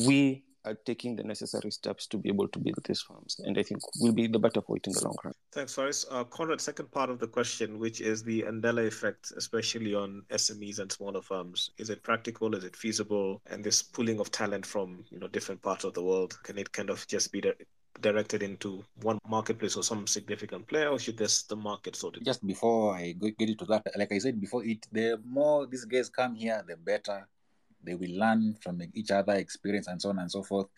We are taking the necessary steps to be able to build these farms. And I think we'll be the better for it in the long run. Thanks, Phares. Uh, Conrad, second part of the question, which is the Andela effect, especially on SMEs and smaller firms. Is it practical? Is it feasible? And this pooling of talent from you know different parts of the world, can it kind of just be di- directed into one marketplace or some significant player, or should this the market sort of? Just before I go, get into that, like I said before, it the more these guys come here, the better they will learn from each other experience and so on and so forth.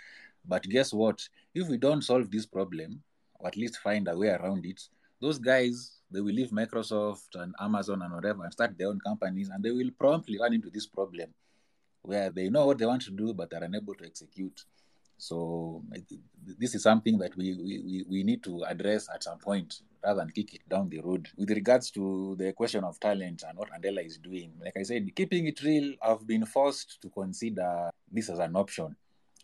But guess what? If we don't solve this problem or at least find a way around it those guys they will leave microsoft and amazon and whatever and start their own companies and they will promptly run into this problem where they know what they want to do but are unable to execute. So this is something that we, we, we need to address at some point rather than kick it down the road. With regards to the question of talent and what Andela is doing, like I said, keeping it real, I've been forced to consider this as an option.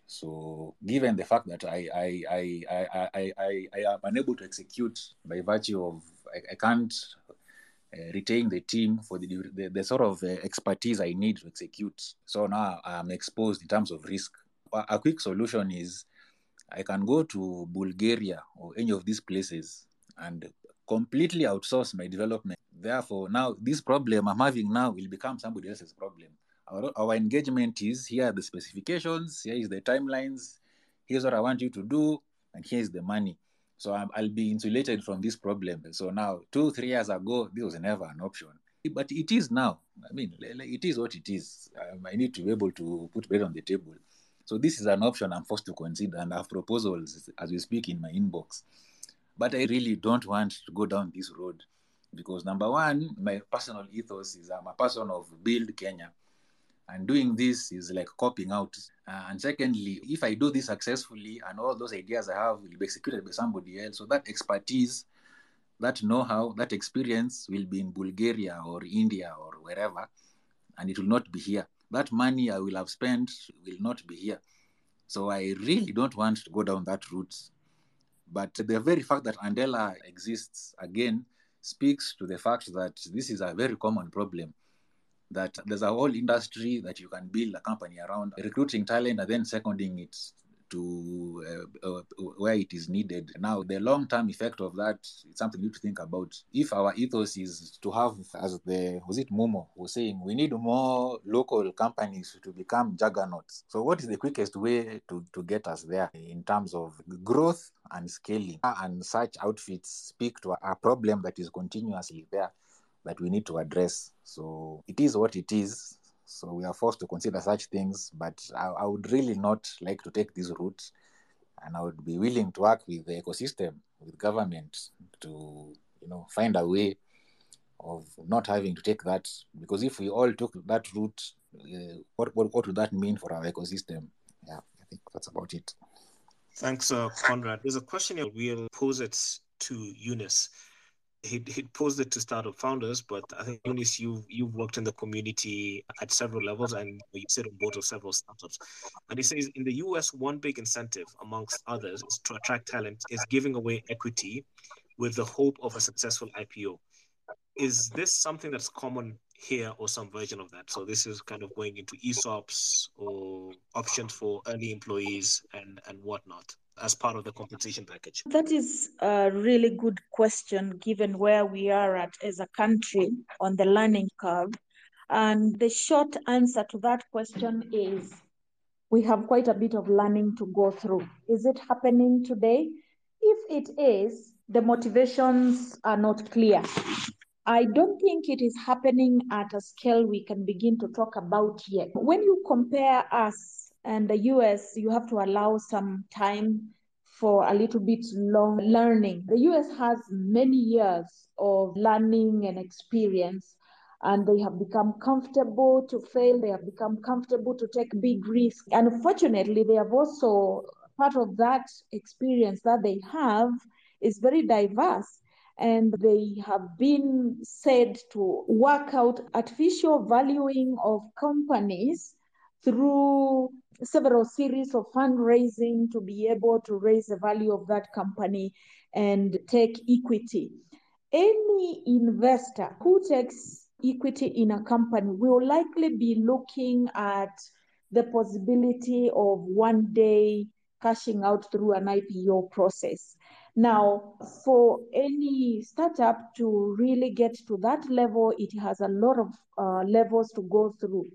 So, given the fact that I I, I, I, I, I, I am unable to execute by virtue of I, I can't uh, retain the team for the, the, the sort of uh, expertise I need to execute. So now I'm exposed in terms of risk. A quick solution is I can go to Bulgaria or any of these places and completely outsource my development. Therefore, now this problem I'm having now will become somebody else's problem. Our, our engagement is here are the specifications, here is the timelines, here's what I want you to do, and here's the money. So i will be insulated from this problem. So now, two, three years ago, this was never an option. But it is now. I mean, it is what it is. Um, I need to be able to put bread on the table. So this is an option I'm forced to consider, and I have proposals as we speak in my inbox. But I really don't want to go down this road because number one, my personal ethos is I'm a person of build Kenya. And doing this is like copying out. Uh, and secondly, if I do this successfully and all those ideas I have will be executed by somebody else, so that expertise, that know how, that experience will be in Bulgaria or India or wherever, and it will not be here. That money I will have spent will not be here. So I really don't want to go down that route. But the very fact that Andela exists again speaks to the fact that this is a very common problem. That there's a whole industry that you can build a company around recruiting talent and then seconding it to uh, uh, where it is needed. Now, the long term effect of that is something you need to think about. If our ethos is to have, as the was it Momo was saying, we need more local companies to become juggernauts. So, what is the quickest way to, to get us there in terms of growth and scaling? And such outfits speak to a problem that is continuously there that we need to address. So, it is what it is so we are forced to consider such things, but I, I would really not like to take this route. And I would be willing to work with the ecosystem, with government to, you know, find a way of not having to take that. Because if we all took that route, uh, what, what, what would that mean for our ecosystem? Yeah, I think that's about it. Thanks, uh, Conrad. There's a question. We'll pose it to Eunice. He'd, he'd posed it to startup founders, but I think Eunice, you've you've worked in the community at several levels, and you sit on board of several startups. And he says in the U.S., one big incentive, amongst others, is to attract talent, is giving away equity with the hope of a successful IPO. Is this something that's common here, or some version of that? So this is kind of going into ESOPs or options for early employees and and whatnot as part of the compensation package? That is a really good question given where we are at as a country on the learning curve. And the short answer to that question is we have quite a bit of learning to go through. Is it happening today? If it is, the motivations are not clear. I don't think it is happening at a scale we can begin to talk about yet. When you compare us and the US, you have to allow some time for a little bit long learning. The US has many years of learning and experience, and they have become comfortable to fail. They have become comfortable to take big risks. Unfortunately, they have also part of that experience that they have is very diverse and they have been said to work out artificial valuing of companies through several series of fundraising to be able to raise the value of that company and take equity. Any investor who takes equity in a company will likely be looking at the possibility of one day cashing out through an IPO process. Now, for any startup to really get to that level, it has a lot of uh, levels to go through.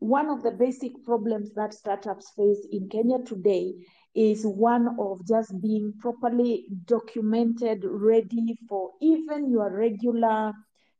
One of the basic problems that startups face in Kenya today is one of just being properly documented, ready for even your regular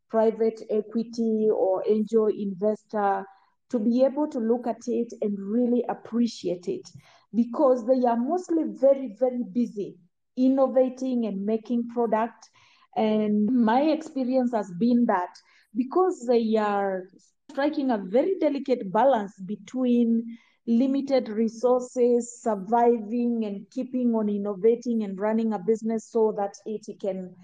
private equity or angel investor to be able to look at it and really appreciate it because they are mostly very, very busy innovating and making product. And my experience has been that because they are striking a very delicate balance between limited resources, surviving and keeping on innovating and running a business so that it can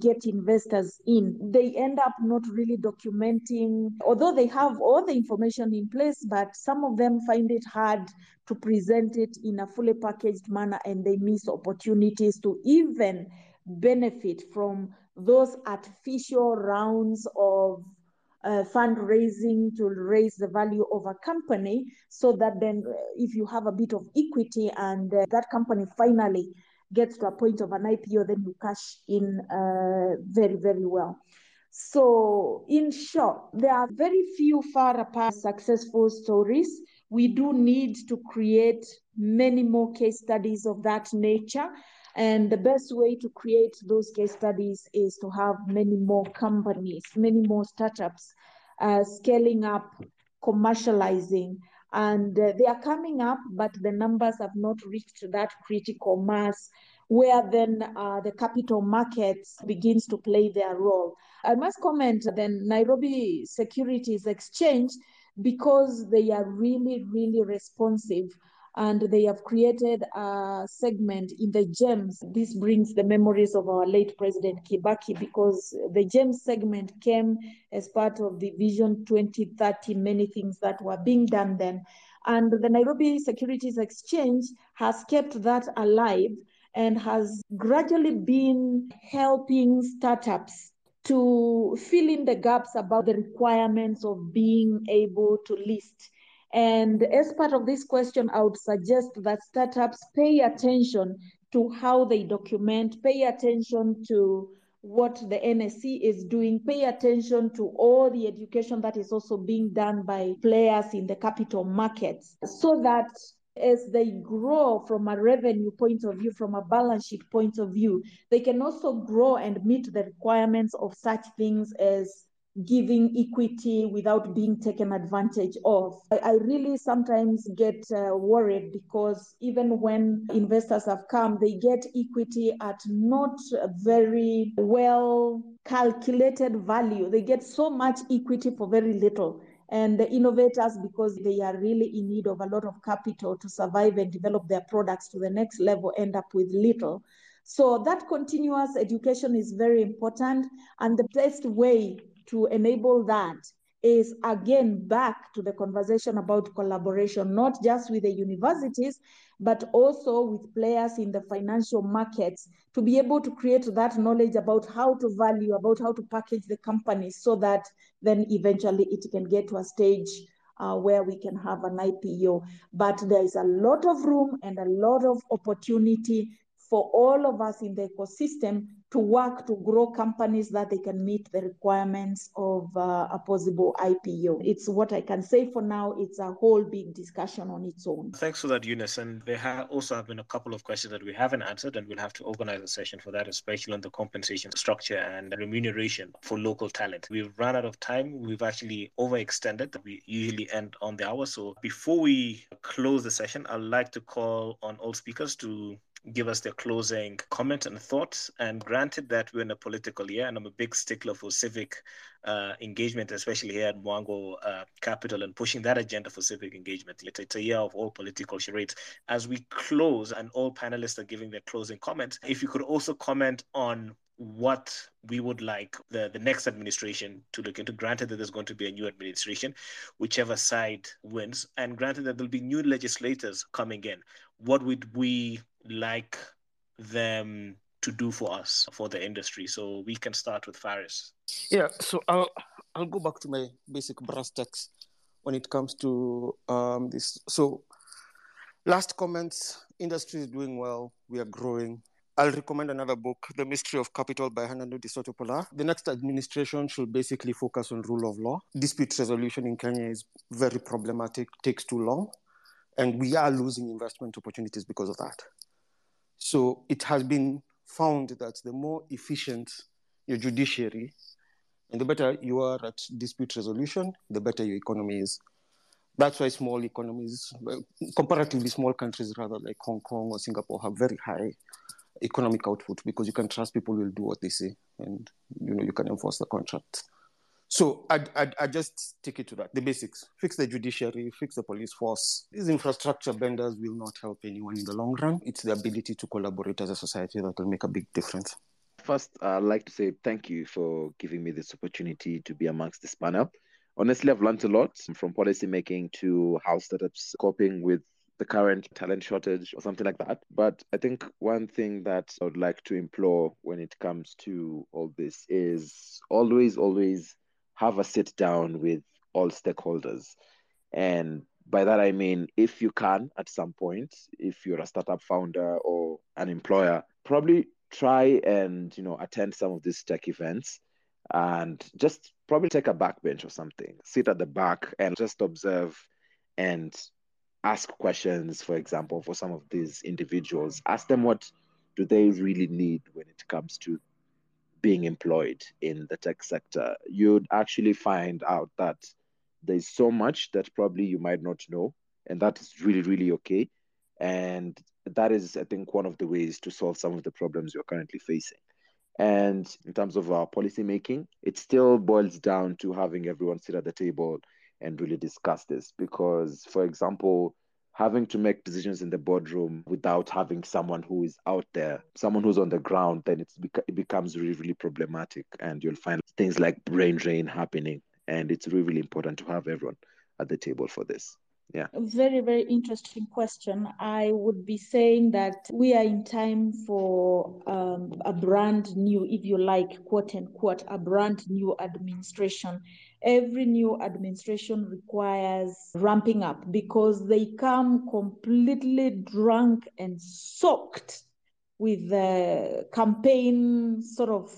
get investors in. They end up not really documenting, although they have all the information in place, but some of them find it hard to present it in a fully packaged manner and they miss opportunities to even benefit from those artificial rounds of uh, fundraising to raise the value of a company so that then uh, if you have a bit of equity and uh, that company finally gets to a point of an IPO, then you cash in uh, very, very well. So, in short, there are very few far apart successful stories. We do need to create many more case studies of that nature. And the best way to create those case studies is to have many more companies, many more startups uh, scaling up, commercializing. And uh, they are coming up, but the numbers have not reached that critical mass where then uh, the capital markets begins to play their role. I must comment then Nairobi Securities Exchange because they are really, really responsive and they have created a segment in the GEMS. This brings the memories of our late President Kibaki because the GEMS segment came as part of the Vision 2030, many things that were being done then. And the Nairobi Securities Exchange has kept that alive and has gradually been helping startups to fill in the gaps about the requirements of being able to list and as part of this question, I would suggest that startups pay attention to how they document, pay attention to what the NSE is doing, pay attention to all the education that is also being done by players in the capital markets so that as they grow from a revenue point of view, from a balance sheet point of view, they can also grow and meet the requirements of such things as giving equity without being taken advantage of. I, I really sometimes get uh, worried because even when investors have come, they get equity at not very well calculated value. They get so much equity for very little. And the innovators, because they are really in need of a lot of capital to survive and develop their products to the next level, end up with little. So that continuous education is very important. And the best way to enable that is again back to the conversation about collaboration, not just with the universities, but also with players in the financial markets to be able to create that knowledge about how to value, about how to package the companies so that then eventually it can get to a stage uh, where we can have an IPO. But there is a lot of room and a lot of opportunity for all of us in the ecosystem to work to grow companies that they can meet the requirements of uh, a possible IPO. It's what I can say for now. It's a whole big discussion on its own. Thanks for that, Eunice. And there have also have been a couple of questions that we haven't answered, and we'll have to organize a session for that, especially on the compensation structure and remuneration for local talent. We've run out of time. We've actually overextended. We usually end on the hour. So before we close the session, I'd like to call on all speakers to give us their closing comment and thoughts. And granted that we're in a political year, and I'm a big stickler for civic uh, engagement, especially here at Mwango uh, Capital, and pushing that agenda for civic engagement. It's a year of all political charades. As we close, and all panelists are giving their closing comments, if you could also comment on what we would like the, the next administration to look into. Granted that there's going to be a new administration, whichever side wins, and granted that there'll be new legislators coming in, what would we like them to do for us for the industry so we can start with Phares yeah so i'll i'll go back to my basic brass tacks when it comes to um, this so last comments industry is doing well we are growing I'll recommend another book, The Mystery of Capital by Hernando de Soto Polar. The next administration should basically focus on rule of law. Dispute resolution in Kenya is very problematic, takes too long, and we are losing investment opportunities because of that. So it has been found that the more efficient your judiciary and the better you are at dispute resolution, the better your economy is. That's why small economies, comparatively small countries rather like Hong Kong or Singapore, have very high economic output because you can trust people will do what they say and you know you can enforce the contract. So I I just take it to that the basics: fix the judiciary, fix the police force. These infrastructure benders will not help anyone in the long run. It's the ability to collaborate as a society that will make a big difference. First, I'd like to say thank you for giving me this opportunity to be amongst this panel. Honestly, I've learned a lot from policy making to how startups coping with the current talent shortage or something like that. But I think one thing that I would like to implore when it comes to all this is always, always have a sit down with all stakeholders. And by that, I mean, if you can at some point, if you're a startup founder or an employer, probably try and, you know, attend some of these tech events and just probably take a backbench or something, sit at the back and just observe and ask questions, for example, for some of these individuals. Ask them what do they really need when it comes to being employed in the tech sector, you'd actually find out that there's so much that probably you might not know, and that is really, really okay. And that is, I think, one of the ways to solve some of the problems you're currently facing. And in terms of our policy making, it still boils down to having everyone sit at the table and really discuss this. Because, for example, having to make decisions in the boardroom without having someone who is out there, someone who's on the ground, then it's it becomes really, really problematic. And you'll find things like brain drain happening. And it's really, really important to have everyone at the table for this. Yeah. Very, very interesting question. I would be saying that we are in time for um, a brand new, if you like, quote unquote, a brand new administration every new administration requires ramping up because they come completely drunk and soaked with the campaign sort of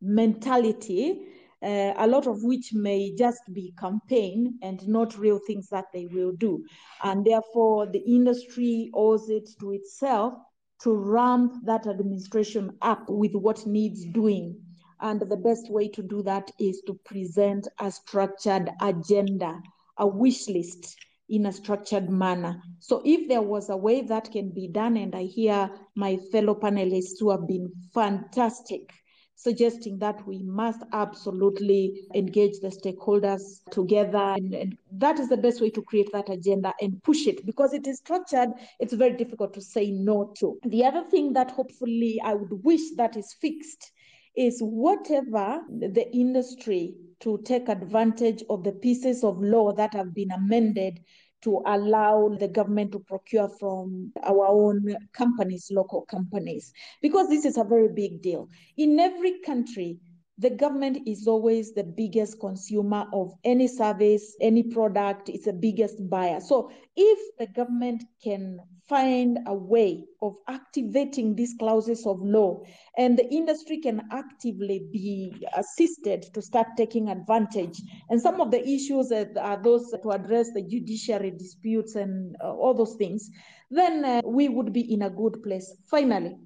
mentality, uh, a lot of which may just be campaign and not real things that they will do. And therefore, the industry owes it to itself to ramp that administration up with what needs doing and the best way to do that is to present a structured agenda, a wish list in a structured manner. So if there was a way that can be done, and I hear my fellow panelists who have been fantastic suggesting that we must absolutely engage the stakeholders together. And, and, that is the best way to create that agenda and push it because it is structured, it's very difficult to say no to. The other thing that hopefully I would wish that is fixed is whatever the industry to take advantage of the pieces of law that have been amended to allow the government to procure from our own companies, local companies, because this is a very big deal. In every country, the government is always the biggest consumer of any service, any product, it's the biggest buyer. So if the government can find a way of activating these clauses of law and the industry can actively be assisted to start taking advantage and some of the issues are those to address the judiciary disputes and uh, all those things then uh, we would be in a good place. Finally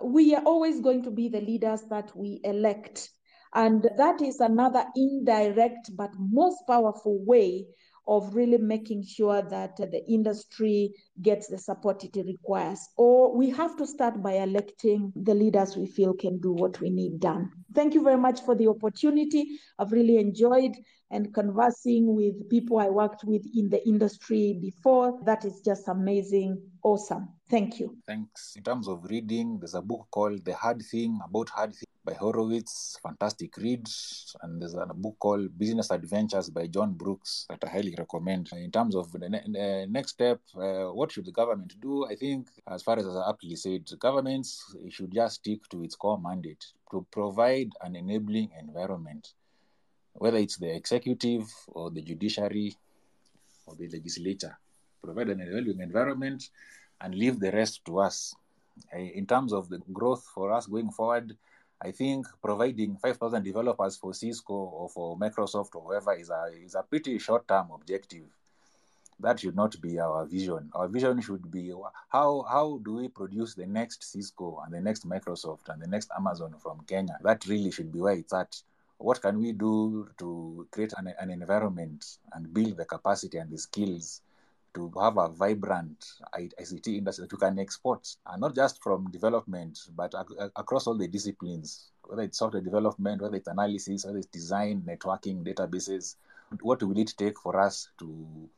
we are always going to be the leaders that we elect and that is another indirect but most powerful way of really making sure that the industry gets the support it requires. Or we have to start by electing the leaders we feel can do what we need done. Thank you very much for the opportunity. I've really enjoyed and conversing with people I worked with in the industry before. That is just amazing. Awesome. Thank you. Thanks. In terms of reading, there's a book called The Hard Thing About Hard Things by Horowitz, fantastic read. And there's a book called Business Adventures by John Brooks that I highly recommend. In terms of the, ne- next step, uh, what should the government do? I think, as Phares aptly said, governments should just stick to its core mandate to provide an enabling environment, whether it's the executive or the judiciary or the legislature. Provide an enabling environment and leave the rest to us. In terms of the growth for us going forward, I think providing 5,000 developers for Cisco or for Microsoft or whoever is a, is a pretty short term objective. That should not be our vision. Our vision should be how, how do we produce the next Cisco and the next Microsoft and the next Amazon from Kenya? That really should be where it's at. What can we do to create an, an environment and build the capacity and the skills to have a vibrant ICT industry that you can export, and not just from development, but ac- across all the disciplines, whether it's software development, whether it's analysis, whether it's design, networking, databases. What will it take for us to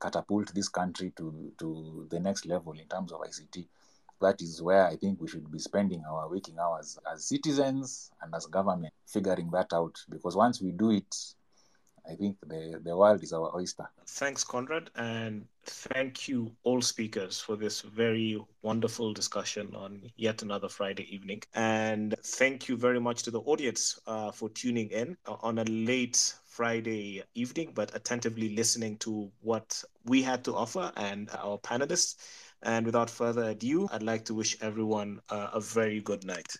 catapult this country to, to the next level in terms of ICT? That is where I think we should be spending our waking hours as citizens and as government, figuring that out. Because once we do it, I think the, the world is our oyster. Thanks, Conrad, and thank you, all speakers, for this very wonderful discussion on yet another Friday evening. And thank you very much to the audience uh, for tuning in on a late Friday evening, but attentively listening to what we had to offer and our panelists. And without further ado, I'd like to wish everyone uh, a very good night.